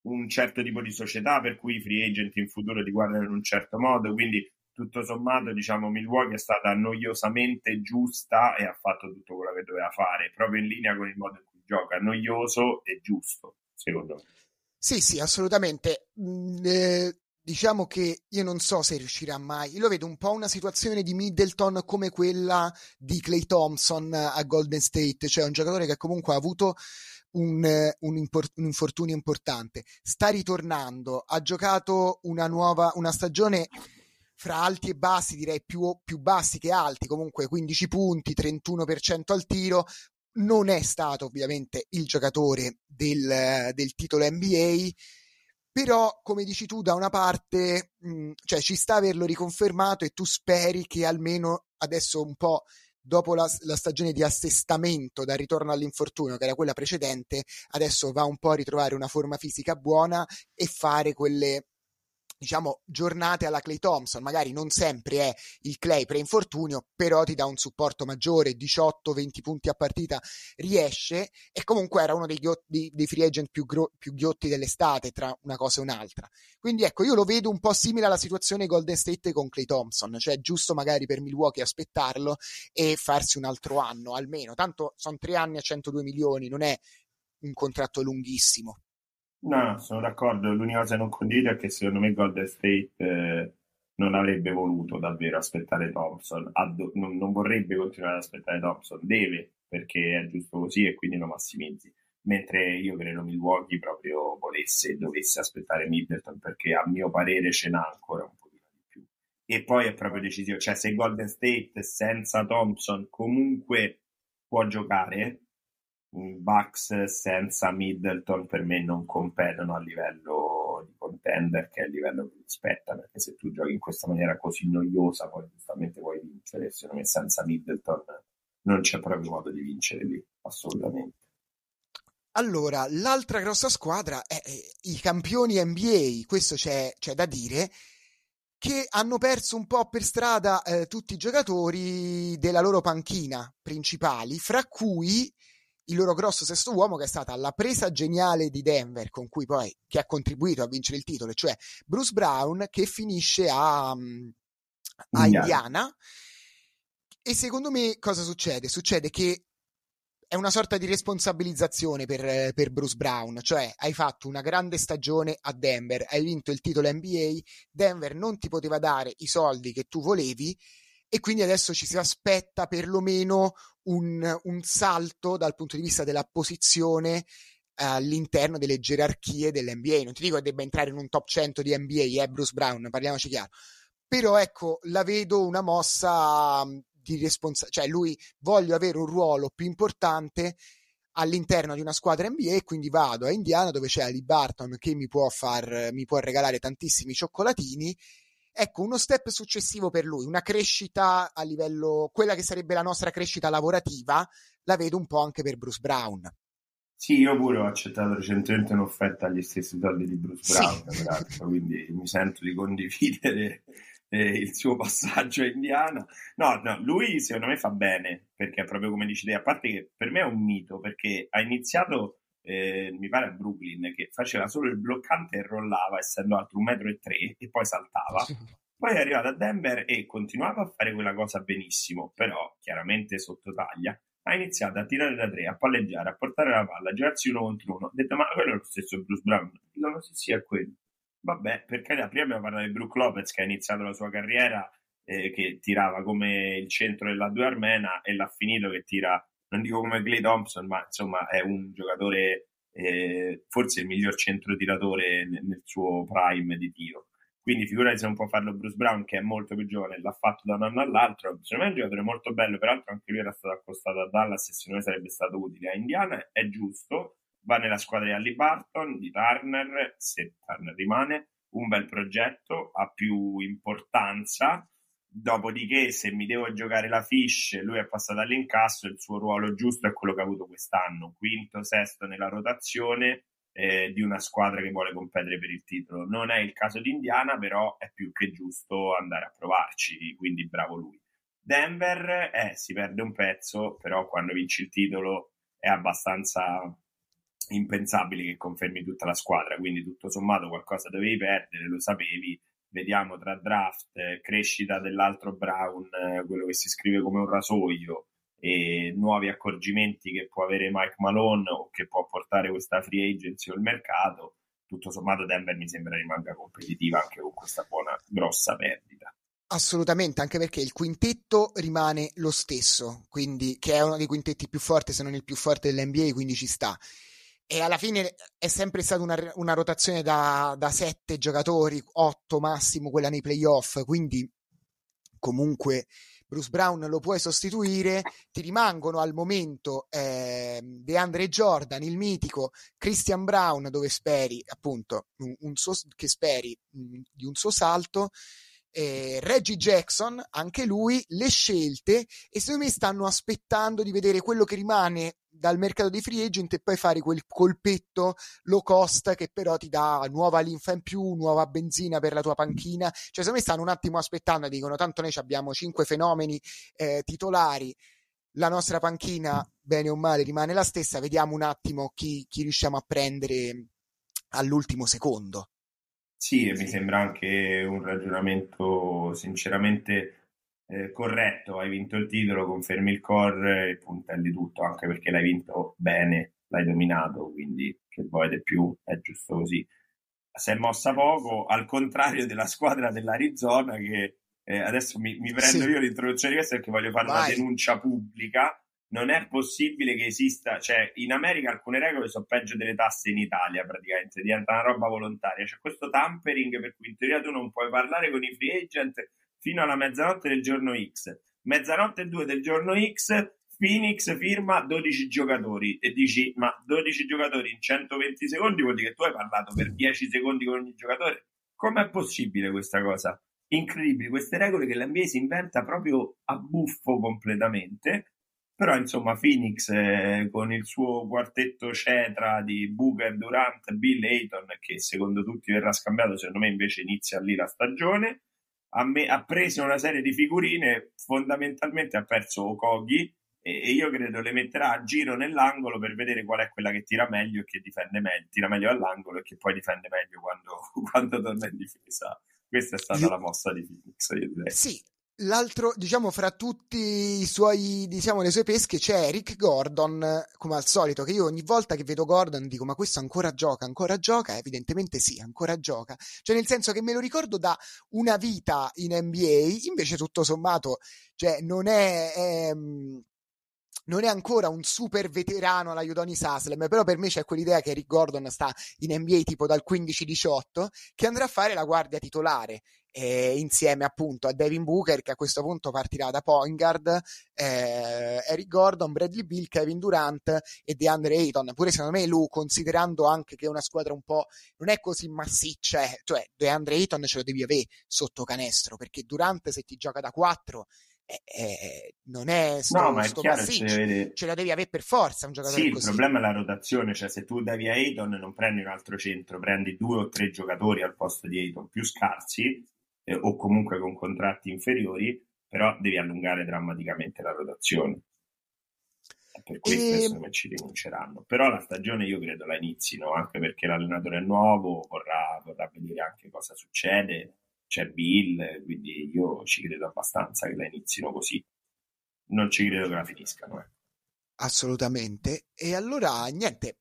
un certo tipo di società per cui i free agent in futuro ti guardano in un certo modo, quindi tutto sommato diciamo Milwaukee è stata noiosamente giusta e ha fatto tutto quello che doveva fare, proprio in linea con il modo in cui gioca, noioso e giusto, secondo me. Sì, sì, assolutamente. Mm, eh, diciamo che io non so se riuscirà mai. Io lo vedo un po' una situazione di Middleton come quella di Clay Thompson a Golden State, cioè un giocatore che comunque ha avuto un, un, import- un, infortunio importante, sta ritornando, ha giocato una nuova una stagione fra alti e bassi, direi più, più bassi che alti, comunque 15 punti, 31% al tiro. Non è stato ovviamente il giocatore del, del titolo NBA però come dici tu da una parte mh, cioè ci sta averlo riconfermato e tu speri che almeno adesso un po' dopo la, la, stagione di assestamento dal ritorno all'infortunio che era quella precedente adesso va un po' a ritrovare una forma fisica buona e fare quelle diciamo, giornate alla Clay Thompson. Magari non sempre è il Clay pre-infortunio, però ti dà un supporto maggiore, 18-20 punti a partita riesce e comunque era uno dei, ghiotti, dei free agent più, gro- più, ghiotti dell'estate tra una cosa e un'altra. Quindi ecco, io lo vedo un po' simile alla situazione Golden State con Clay Thompson, cioè giusto magari per Milwaukee aspettarlo e farsi un altro anno almeno. Tanto sono tre anni a 102 milioni, non è un contratto lunghissimo. No, sono d'accordo. L'unica cosa che non condivido è che secondo me Golden State eh, non avrebbe voluto davvero aspettare Thompson, Ad- non, non, vorrebbe continuare ad aspettare Thompson, deve perché è giusto così e quindi lo massimizzi. Mentre io credo Milwaukee proprio volesse e dovesse aspettare Middleton perché a mio parere ce n'ha ancora un pochino di più. E poi è proprio decisivo, cioè se Golden State senza Thompson comunque può giocare, Bucks senza Middleton per me non competono a livello di contender che è il livello che rispetta perché se tu giochi in questa maniera così noiosa poi giustamente puoi vincere secondo me senza Middleton non c'è proprio modo di vincere lì assolutamente. Allora l'altra grossa squadra è i campioni NBA questo c'è, c'è da dire che hanno perso un po' per strada eh, tutti i giocatori della loro panchina principali fra cui il loro grosso sesto uomo che è stata la presa geniale di Denver con cui poi che ha contribuito a vincere il titolo, cioè Bruce Brown che finisce a, mm, a Indiana. E secondo me cosa succede? Succede che è una sorta di responsabilizzazione per, per, Bruce Brown, cioè hai fatto una grande stagione a Denver, hai vinto il titolo NBA, Denver non ti poteva dare i soldi che tu volevi e quindi adesso ci si aspetta perlomeno un, un salto dal punto di vista della posizione all'interno delle gerarchie dell'NBA. Non ti dico che debba entrare in un top 100 di NBA, eh, Bruce Brown, parliamoci chiaro. Però ecco, la vedo una mossa di responsabilità, cioè lui voglio avere un ruolo più importante all'interno di una squadra NBA e quindi vado a Indiana dove c'è Ali Barton che mi può, far, mi può regalare tantissimi cioccolatini. Ecco, uno step successivo per lui, una crescita a livello, quella che sarebbe la nostra crescita lavorativa, la vedo un po' anche per Bruce Brown. Sì, io pure ho accettato recentemente un'offerta agli stessi soldi di Bruce Brown, sì. peraltro, quindi mi sento di condividere eh, il suo passaggio a Indiana. No, no, lui secondo me fa bene, perché è proprio come dici te, a parte che per me è un mito, perché ha iniziato, eh, mi pare a Brooklyn, che faceva solo il bloccante e rollava, essendo alto un metro e tre, e poi saltava. Poi è arrivato a Denver e continuava a fare quella cosa benissimo, però chiaramente sotto taglia. Ha iniziato a tirare da tre, a palleggiare, a portare la palla, a girarsi uno contro uno. Ho detto, ma quello è lo stesso Bruce Brown. Dicono, sì, sì, è quello. Vabbè, perché da prima abbiamo parlato di Brook Lopez che ha iniziato la sua carriera eh, che tirava come il centro della due armena e l'ha finito che tira, non dico come Clay Thompson, ma insomma è un giocatore, eh, forse il miglior centro tiratore nel, nel suo prime di tiro. Quindi figurati se non può farlo Bruce Brown, che è molto più giovane, l'ha fatto da un anno all'altro. Secondo me è un giocatore molto bello, peraltro anche lui era stato accostato a Dallas e secondo me sarebbe stato utile a Indiana, è giusto va nella squadra di Allie Barton, di Turner, se Turner rimane, un bel progetto, ha più importanza. Dopodiché, se mi devo giocare la fish, lui è passato all'incasso, il suo ruolo giusto è quello che ha avuto quest'anno, quinto, sesto nella rotazione eh, di una squadra che vuole competere per il titolo. Non è il caso di Indiana, però è più che giusto andare a provarci, quindi bravo lui. Denver, eh, si perde un pezzo, però quando vinci il titolo è abbastanza impensabile che confermi tutta la squadra, quindi tutto sommato qualcosa dovevi perdere, lo sapevi. Vediamo tra draft, crescita dell'altro Brown, quello che si scrive come un rasoio, e nuovi accorgimenti che può avere Mike Malone o che può portare questa free agency o il mercato. Tutto sommato Denver mi sembra rimanga competitiva anche con questa buona grossa perdita. Assolutamente, anche perché il quintetto rimane lo stesso, quindi che è uno dei quintetti più forti, se non il più forte dell'NBA, quindi ci sta e alla fine è sempre stata una, una rotazione da, da, sette giocatori, otto massimo quella nei playoff, quindi comunque Bruce Brown lo puoi sostituire, ti rimangono al momento eh, DeAndre Jordan, il mitico, Christian Brown, dove speri appunto un, un suo, che speri mh, mm, di un suo salto, eh, Reggie Jackson, anche lui, le scelte e secondo me stanno aspettando di vedere quello che rimane dal mercato di free agent e poi fare quel colpetto low cost che però ti dà nuova linfa in più, nuova benzina per la tua panchina. Cioè, secondo me stanno un attimo aspettando e dicono: tanto noi abbiamo cinque fenomeni eh, titolari. La nostra panchina, bene o male, rimane la stessa. Vediamo un attimo chi, chi riusciamo a prendere all'ultimo secondo. Sì, e mi sembra anche un ragionamento sinceramente eh, corretto, hai vinto il titolo, confermi il core e puntelli tutto, anche perché l'hai vinto bene, l'hai dominato, quindi che vuoi di più, è giusto così. Si è mossa poco, al contrario della squadra dell'Arizona che eh, adesso mi, mi prendo sì. io l'introduzione di questo perché voglio fare Vai. una denuncia pubblica. Non è possibile che esista, cioè in America alcune regole sono peggio delle tasse in Italia praticamente, diventa una roba volontaria. C'è questo tampering per cui in teoria tu non puoi parlare con i free agent fino alla mezzanotte del giorno X. Mezzanotte e due del giorno X, Phoenix firma 12 giocatori e dici ma 12 giocatori in 120 secondi vuol dire che tu hai parlato per 10 secondi con ogni giocatore. Com'è possibile questa cosa? Incredibile, queste regole che l'NBA si inventa proprio a buffo completamente. Però insomma Phoenix eh, con il suo quartetto cetra di Booker, Durant, Bill Ayton che secondo tutti verrà scambiato, secondo me invece inizia lì la stagione ha, me, ha preso una serie di figurine, fondamentalmente ha perso Okogi e, io credo le metterà a giro nell'angolo per vedere qual è quella che tira meglio e che difende meglio, tira meglio all'angolo e che poi difende meglio quando, quando torna in difesa. Questa è stata io... la mossa di Phoenix. Sì, l'altro, diciamo, fra tutti i suoi, diciamo, le sue pesche c'è Rick Gordon, come al solito, che io ogni volta che vedo Gordon dico, ma questo ancora gioca, ancora gioca? Evidentemente sì, ancora gioca. Cioè, nel senso che me lo ricordo da una vita in NBA, invece tutto sommato, cioè, non è... è non è ancora un super veterano alla Udonis Haslem, però per me c'è quell'idea che Rick Gordon sta in NBA tipo dal 15-18, che andrà a fare la guardia titolare eh, insieme appunto a Devin Booker che a questo punto partirà da point guard, eh, Eric Gordon, Bradley Bill, Kevin Durant e DeAndre Ayton. Pure secondo me lui, considerando anche che è una squadra un po' non è così massiccia, eh, cioè DeAndre Ayton ce lo devi avere sotto canestro perché Durant se ti gioca da 4 eh, eh, non è sto, no, ma è chiaro, ce, vede... ce la devi avere per forza un giocatore sì, così. il problema è la rotazione, cioè se tu davi a Ayton non prendi un altro centro, prendi due o tre giocatori al posto di Ayton più scarsi eh, o comunque con contratti inferiori, però devi allungare drammaticamente la rotazione. Per questo e... secondo me ci rinunceranno. Però la stagione io credo la inizino, anche perché l'allenatore è nuovo, vorrà, vorrà vedere anche cosa succede. C'è Bill, quindi io ci credo abbastanza che la inizino così. Non ci credo che la finiscano. Eh. Assolutamente. E allora, niente,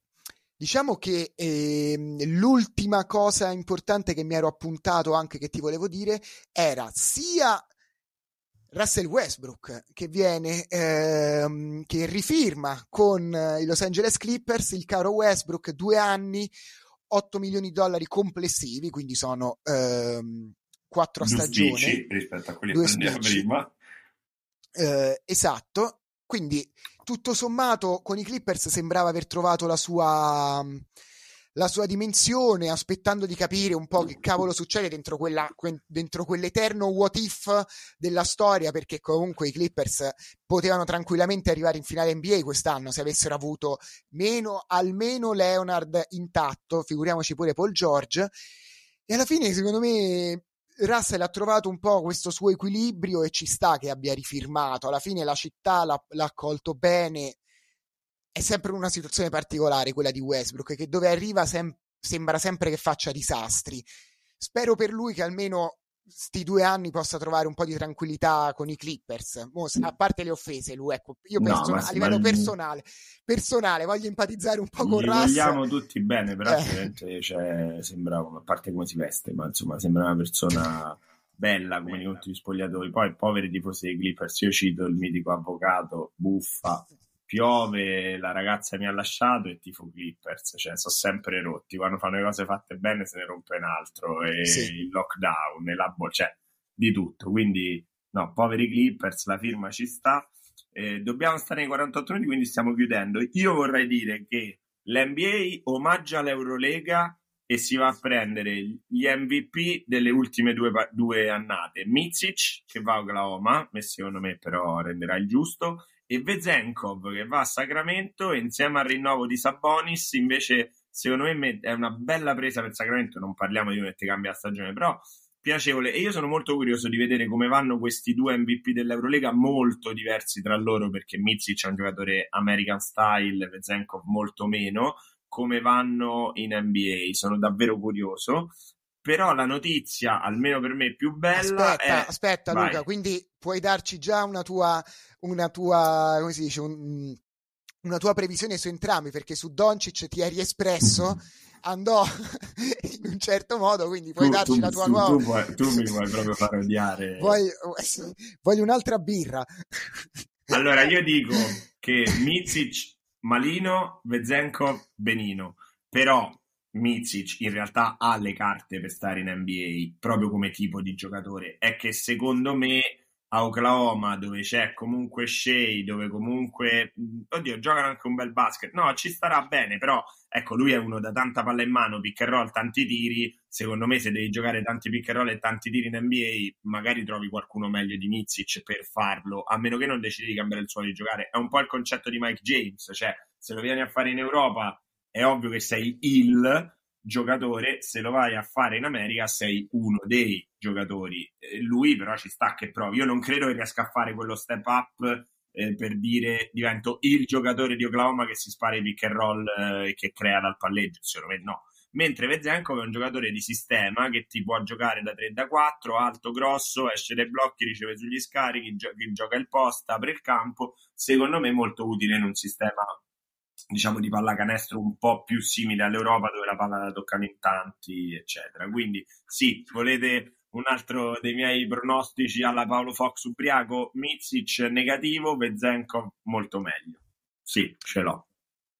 Diciamo che eh, l'ultima cosa importante che mi ero appuntato anche che ti volevo dire era sia Russell Westbrook che viene ehm, che rifirma con i Los Angeles Clippers il caro Westbrook due anni 8 milioni di dollari complessivi quindi sono ehm, quattro a stagione rispetto a quelli che prendiamo prima. Eh, esatto. Quindi tutto sommato con i Clippers sembrava aver trovato la sua, la sua dimensione, aspettando di capire un po' che cavolo succede dentro, quella, dentro quell'eterno what if della storia, perché comunque i Clippers potevano tranquillamente arrivare in finale NBA quest'anno se avessero avuto meno, almeno Leonard intatto, figuriamoci pure Paul George. E alla fine, secondo me, Russell ha trovato un po' questo suo equilibrio e ci sta che abbia rifirmato. Alla fine la città l'ha, l'ha accolto bene. È sempre una situazione particolare quella di Westbrook, che dove arriva sem- sembra sempre che faccia disastri. Spero per lui che almeno sti due anni possa trovare un po' di tranquillità con i Clippers. Mo, a parte le offese, lui, ecco, io person- no, a livello personale, personale, voglio empatizzare un po' con Russell. vogliamo tutti bene, però eh. cioè, sembra, a parte come si veste, ma insomma, sembra una persona bella come nei conti di spogliatori. Poi, poveri tifosi dei Clippers, io cito il mitico avvocato, buffa, piove, la ragazza mi ha lasciato e tifo Clippers, cioè sono sempre rotti, quando fanno le cose fatte bene se ne rompe un altro e sì. il lockdown e la bo- cioè di tutto, quindi no, poveri Clippers, la firma ci sta, eh, dobbiamo stare nei 48 minuti, quindi stiamo chiudendo. Io vorrei dire che l'NBA omaggia l'Eurolega e si va a prendere gli MVP delle ultime due, due annate. Mizic, che va a Oklahoma, secondo me però renderà il giusto, e Vezenkov che va a Sacramento insieme al rinnovo di Sabonis invece secondo me è una bella presa per Sacramento non parliamo di uno che cambia la stagione però piacevole. E io sono molto curioso di vedere come vanno questi due MVP dell'Eurolega molto diversi tra loro perché Mizic è un giocatore American style Vezenkov molto meno. Come vanno in NBA sono davvero curioso però la notizia, almeno per me, più bella aspetta, è... Aspetta, Vai. Luca, quindi puoi darci già una tua, una tua come si dice, un, una tua previsione su entrambi, perché su Doncic ti eri espresso, andò in un certo modo, quindi puoi tu, darci tu, la tua tu, nuova... Tu, vuoi, tu mi vuoi proprio far odiare. Vuoi, voglio un'altra birra. allora, io dico che Mizic, Malino, Vezenkov, Benino, però Mizic in realtà ha le carte per stare in NBA proprio come tipo di giocatore. È che secondo me a Oklahoma, dove c'è comunque Shea, dove comunque oddio, giocano anche un bel basket. No, ci starà bene, però ecco, lui è uno da tanta palla in mano, pick and roll, tanti tiri. Secondo me, se devi giocare tanti pick and roll e tanti tiri in NBA, magari trovi qualcuno meglio di Mizic per farlo, a meno che non decidi di cambiare il suono di giocare. È un po' il concetto di Mike James, cioè se lo vieni a fare in Europa è ovvio che sei il giocatore, se lo vai a fare in America sei uno dei giocatori. Lui però ci sta che provi. Io non credo che riesca a fare quello step up eh, per dire divento il giocatore di Oklahoma che si spara i pick and roll eh, e che crea dal palleggio. Secondo me no. mentre Vezenkov è un giocatore di sistema che ti può giocare da 3 da 4, alto, grosso, esce dai blocchi, riceve sugli scarichi, gio- gioca il post, apre il campo, secondo me molto utile in un sistema diciamo di pallacanestro un po' più simile all'Europa dove la palla la toccano in tanti eccetera quindi sì volete un altro dei miei pronostici alla Paolo Fox ubriaco Mizic negativo Vezenkov molto meglio sì ce l'ho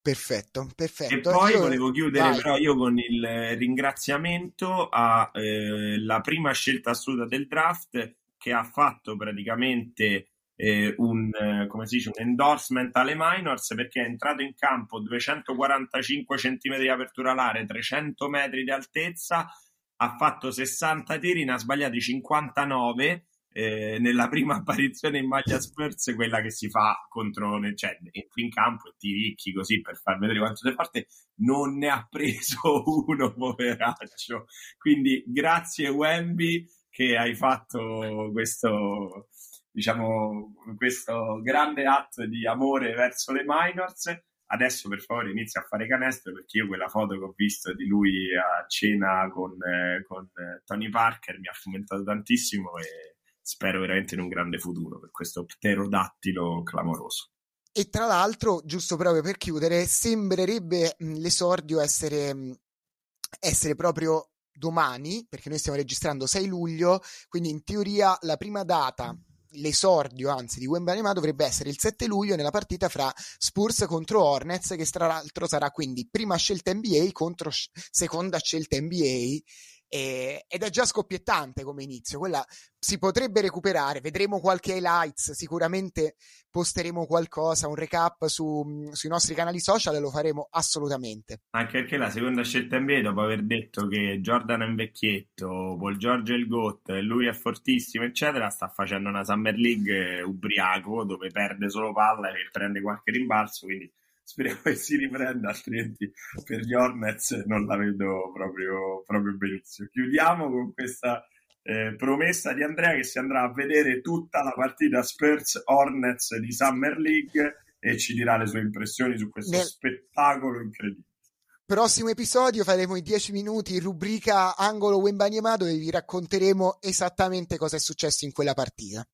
Perfetto, perfetto. E poi Io... volevo chiudere Vai. però io con il ringraziamento alla eh, prima scelta assoluta del draft che ha fatto praticamente eh, un, dice, un endorsement alle minors perché è entrato in campo 245 cm di apertura alare, 300 metri di altezza, ha fatto 60 tiri, ne ha sbagliati 59 eh, nella prima apparizione in maglia Spurs, quella che si fa contro, cioè entri in campo e ti ricchi così per far vedere quanto sei forte, non ne ha preso uno, poveraccio. Quindi grazie Wemby che hai fatto questo, diciamo, questo grande atto di amore verso le minors. Adesso per favore inizia a fare canestro perché io quella foto che ho visto di lui a cena con, eh, con eh, Tony Parker mi ha fomentato tantissimo e spero veramente in un grande futuro per questo pterodattilo clamoroso. E tra l'altro, giusto proprio per chiudere, sembrerebbe mh, l'esordio essere, mh, essere proprio domani, perché noi stiamo registrando 6 luglio, quindi in teoria la prima data, l'esordio anzi di Wembanyama dovrebbe essere il 7 luglio nella partita fra Spurs contro Hornets, che tra l'altro sarà quindi prima scelta NBA contro seconda scelta NBA. E, ed è già scoppiettante come inizio. Quella si potrebbe recuperare. Vedremo qualche highlights. Sicuramente posteremo qualcosa, un recap su, sui nostri canali social e lo faremo assolutamente. Anche perché la seconda scelta NBA, dopo aver detto che Jordan è un vecchietto, Paul George è il GOAT, lui è fortissimo, eccetera, sta facendo una Summer League ubriaco dove perde solo palla e prende qualche rimbalzo. Quindi speriamo che si riprenda, altrimenti per gli Hornets non la vedo proprio, proprio benissimo. Chiudiamo con questa eh, promessa di Andrea che si andrà a vedere tutta la partita Spurs Hornets di Summer League e ci dirà le sue impressioni su questo Nel- spettacolo incredibile. Prossimo episodio faremo i 10 minuti rubrica Angolo Wembanyama dove vi racconteremo esattamente cosa è successo in quella partita.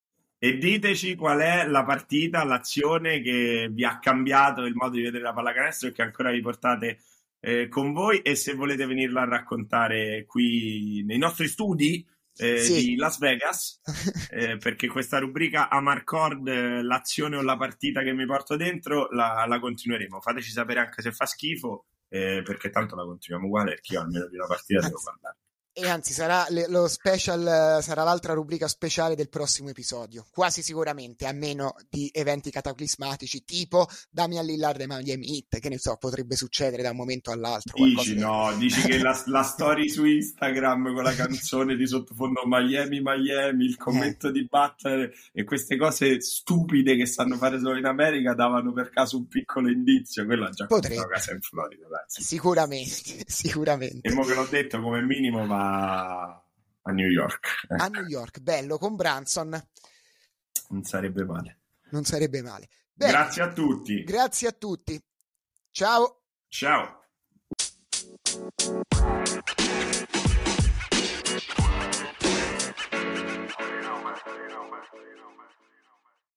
E diteci qual è la partita, l'azione che vi ha cambiato il modo di vedere la pallacanestro e che ancora vi portate eh, con voi e se volete venirla a raccontare qui nei nostri studi eh, Sì. di Las Vegas, eh, perché questa rubrica Amarcord, l'azione o la partita che mi porto dentro, la, la continueremo. Fateci sapere anche se fa schifo, eh, perché tanto la continuiamo uguale, perché io almeno di una partita devo guardare. E anzi, sarà lo special, eh, sarà l'altra rubrica speciale del prossimo episodio. Quasi sicuramente, a meno di eventi cataclismatici, tipo Damian Lillard e Miami Heat, che ne so, potrebbe succedere da un momento all'altro. Dici del- no, dici che la, la story su Instagram con la canzone di sottofondo Miami, Miami, il commento di Butler e queste cose stupide che sanno fare solo in America davano per caso un piccolo indizio. Quello ha già Potrebbe. casa in Florida, penso. Sicuramente, sicuramente. E mo che l'ho detto, come minimo va a New York. Eh, A New York, bello, con Branson, non sarebbe male. non sarebbe male. Bene, Grazie a tutti. grazie a tutti. Ciao. Ciao.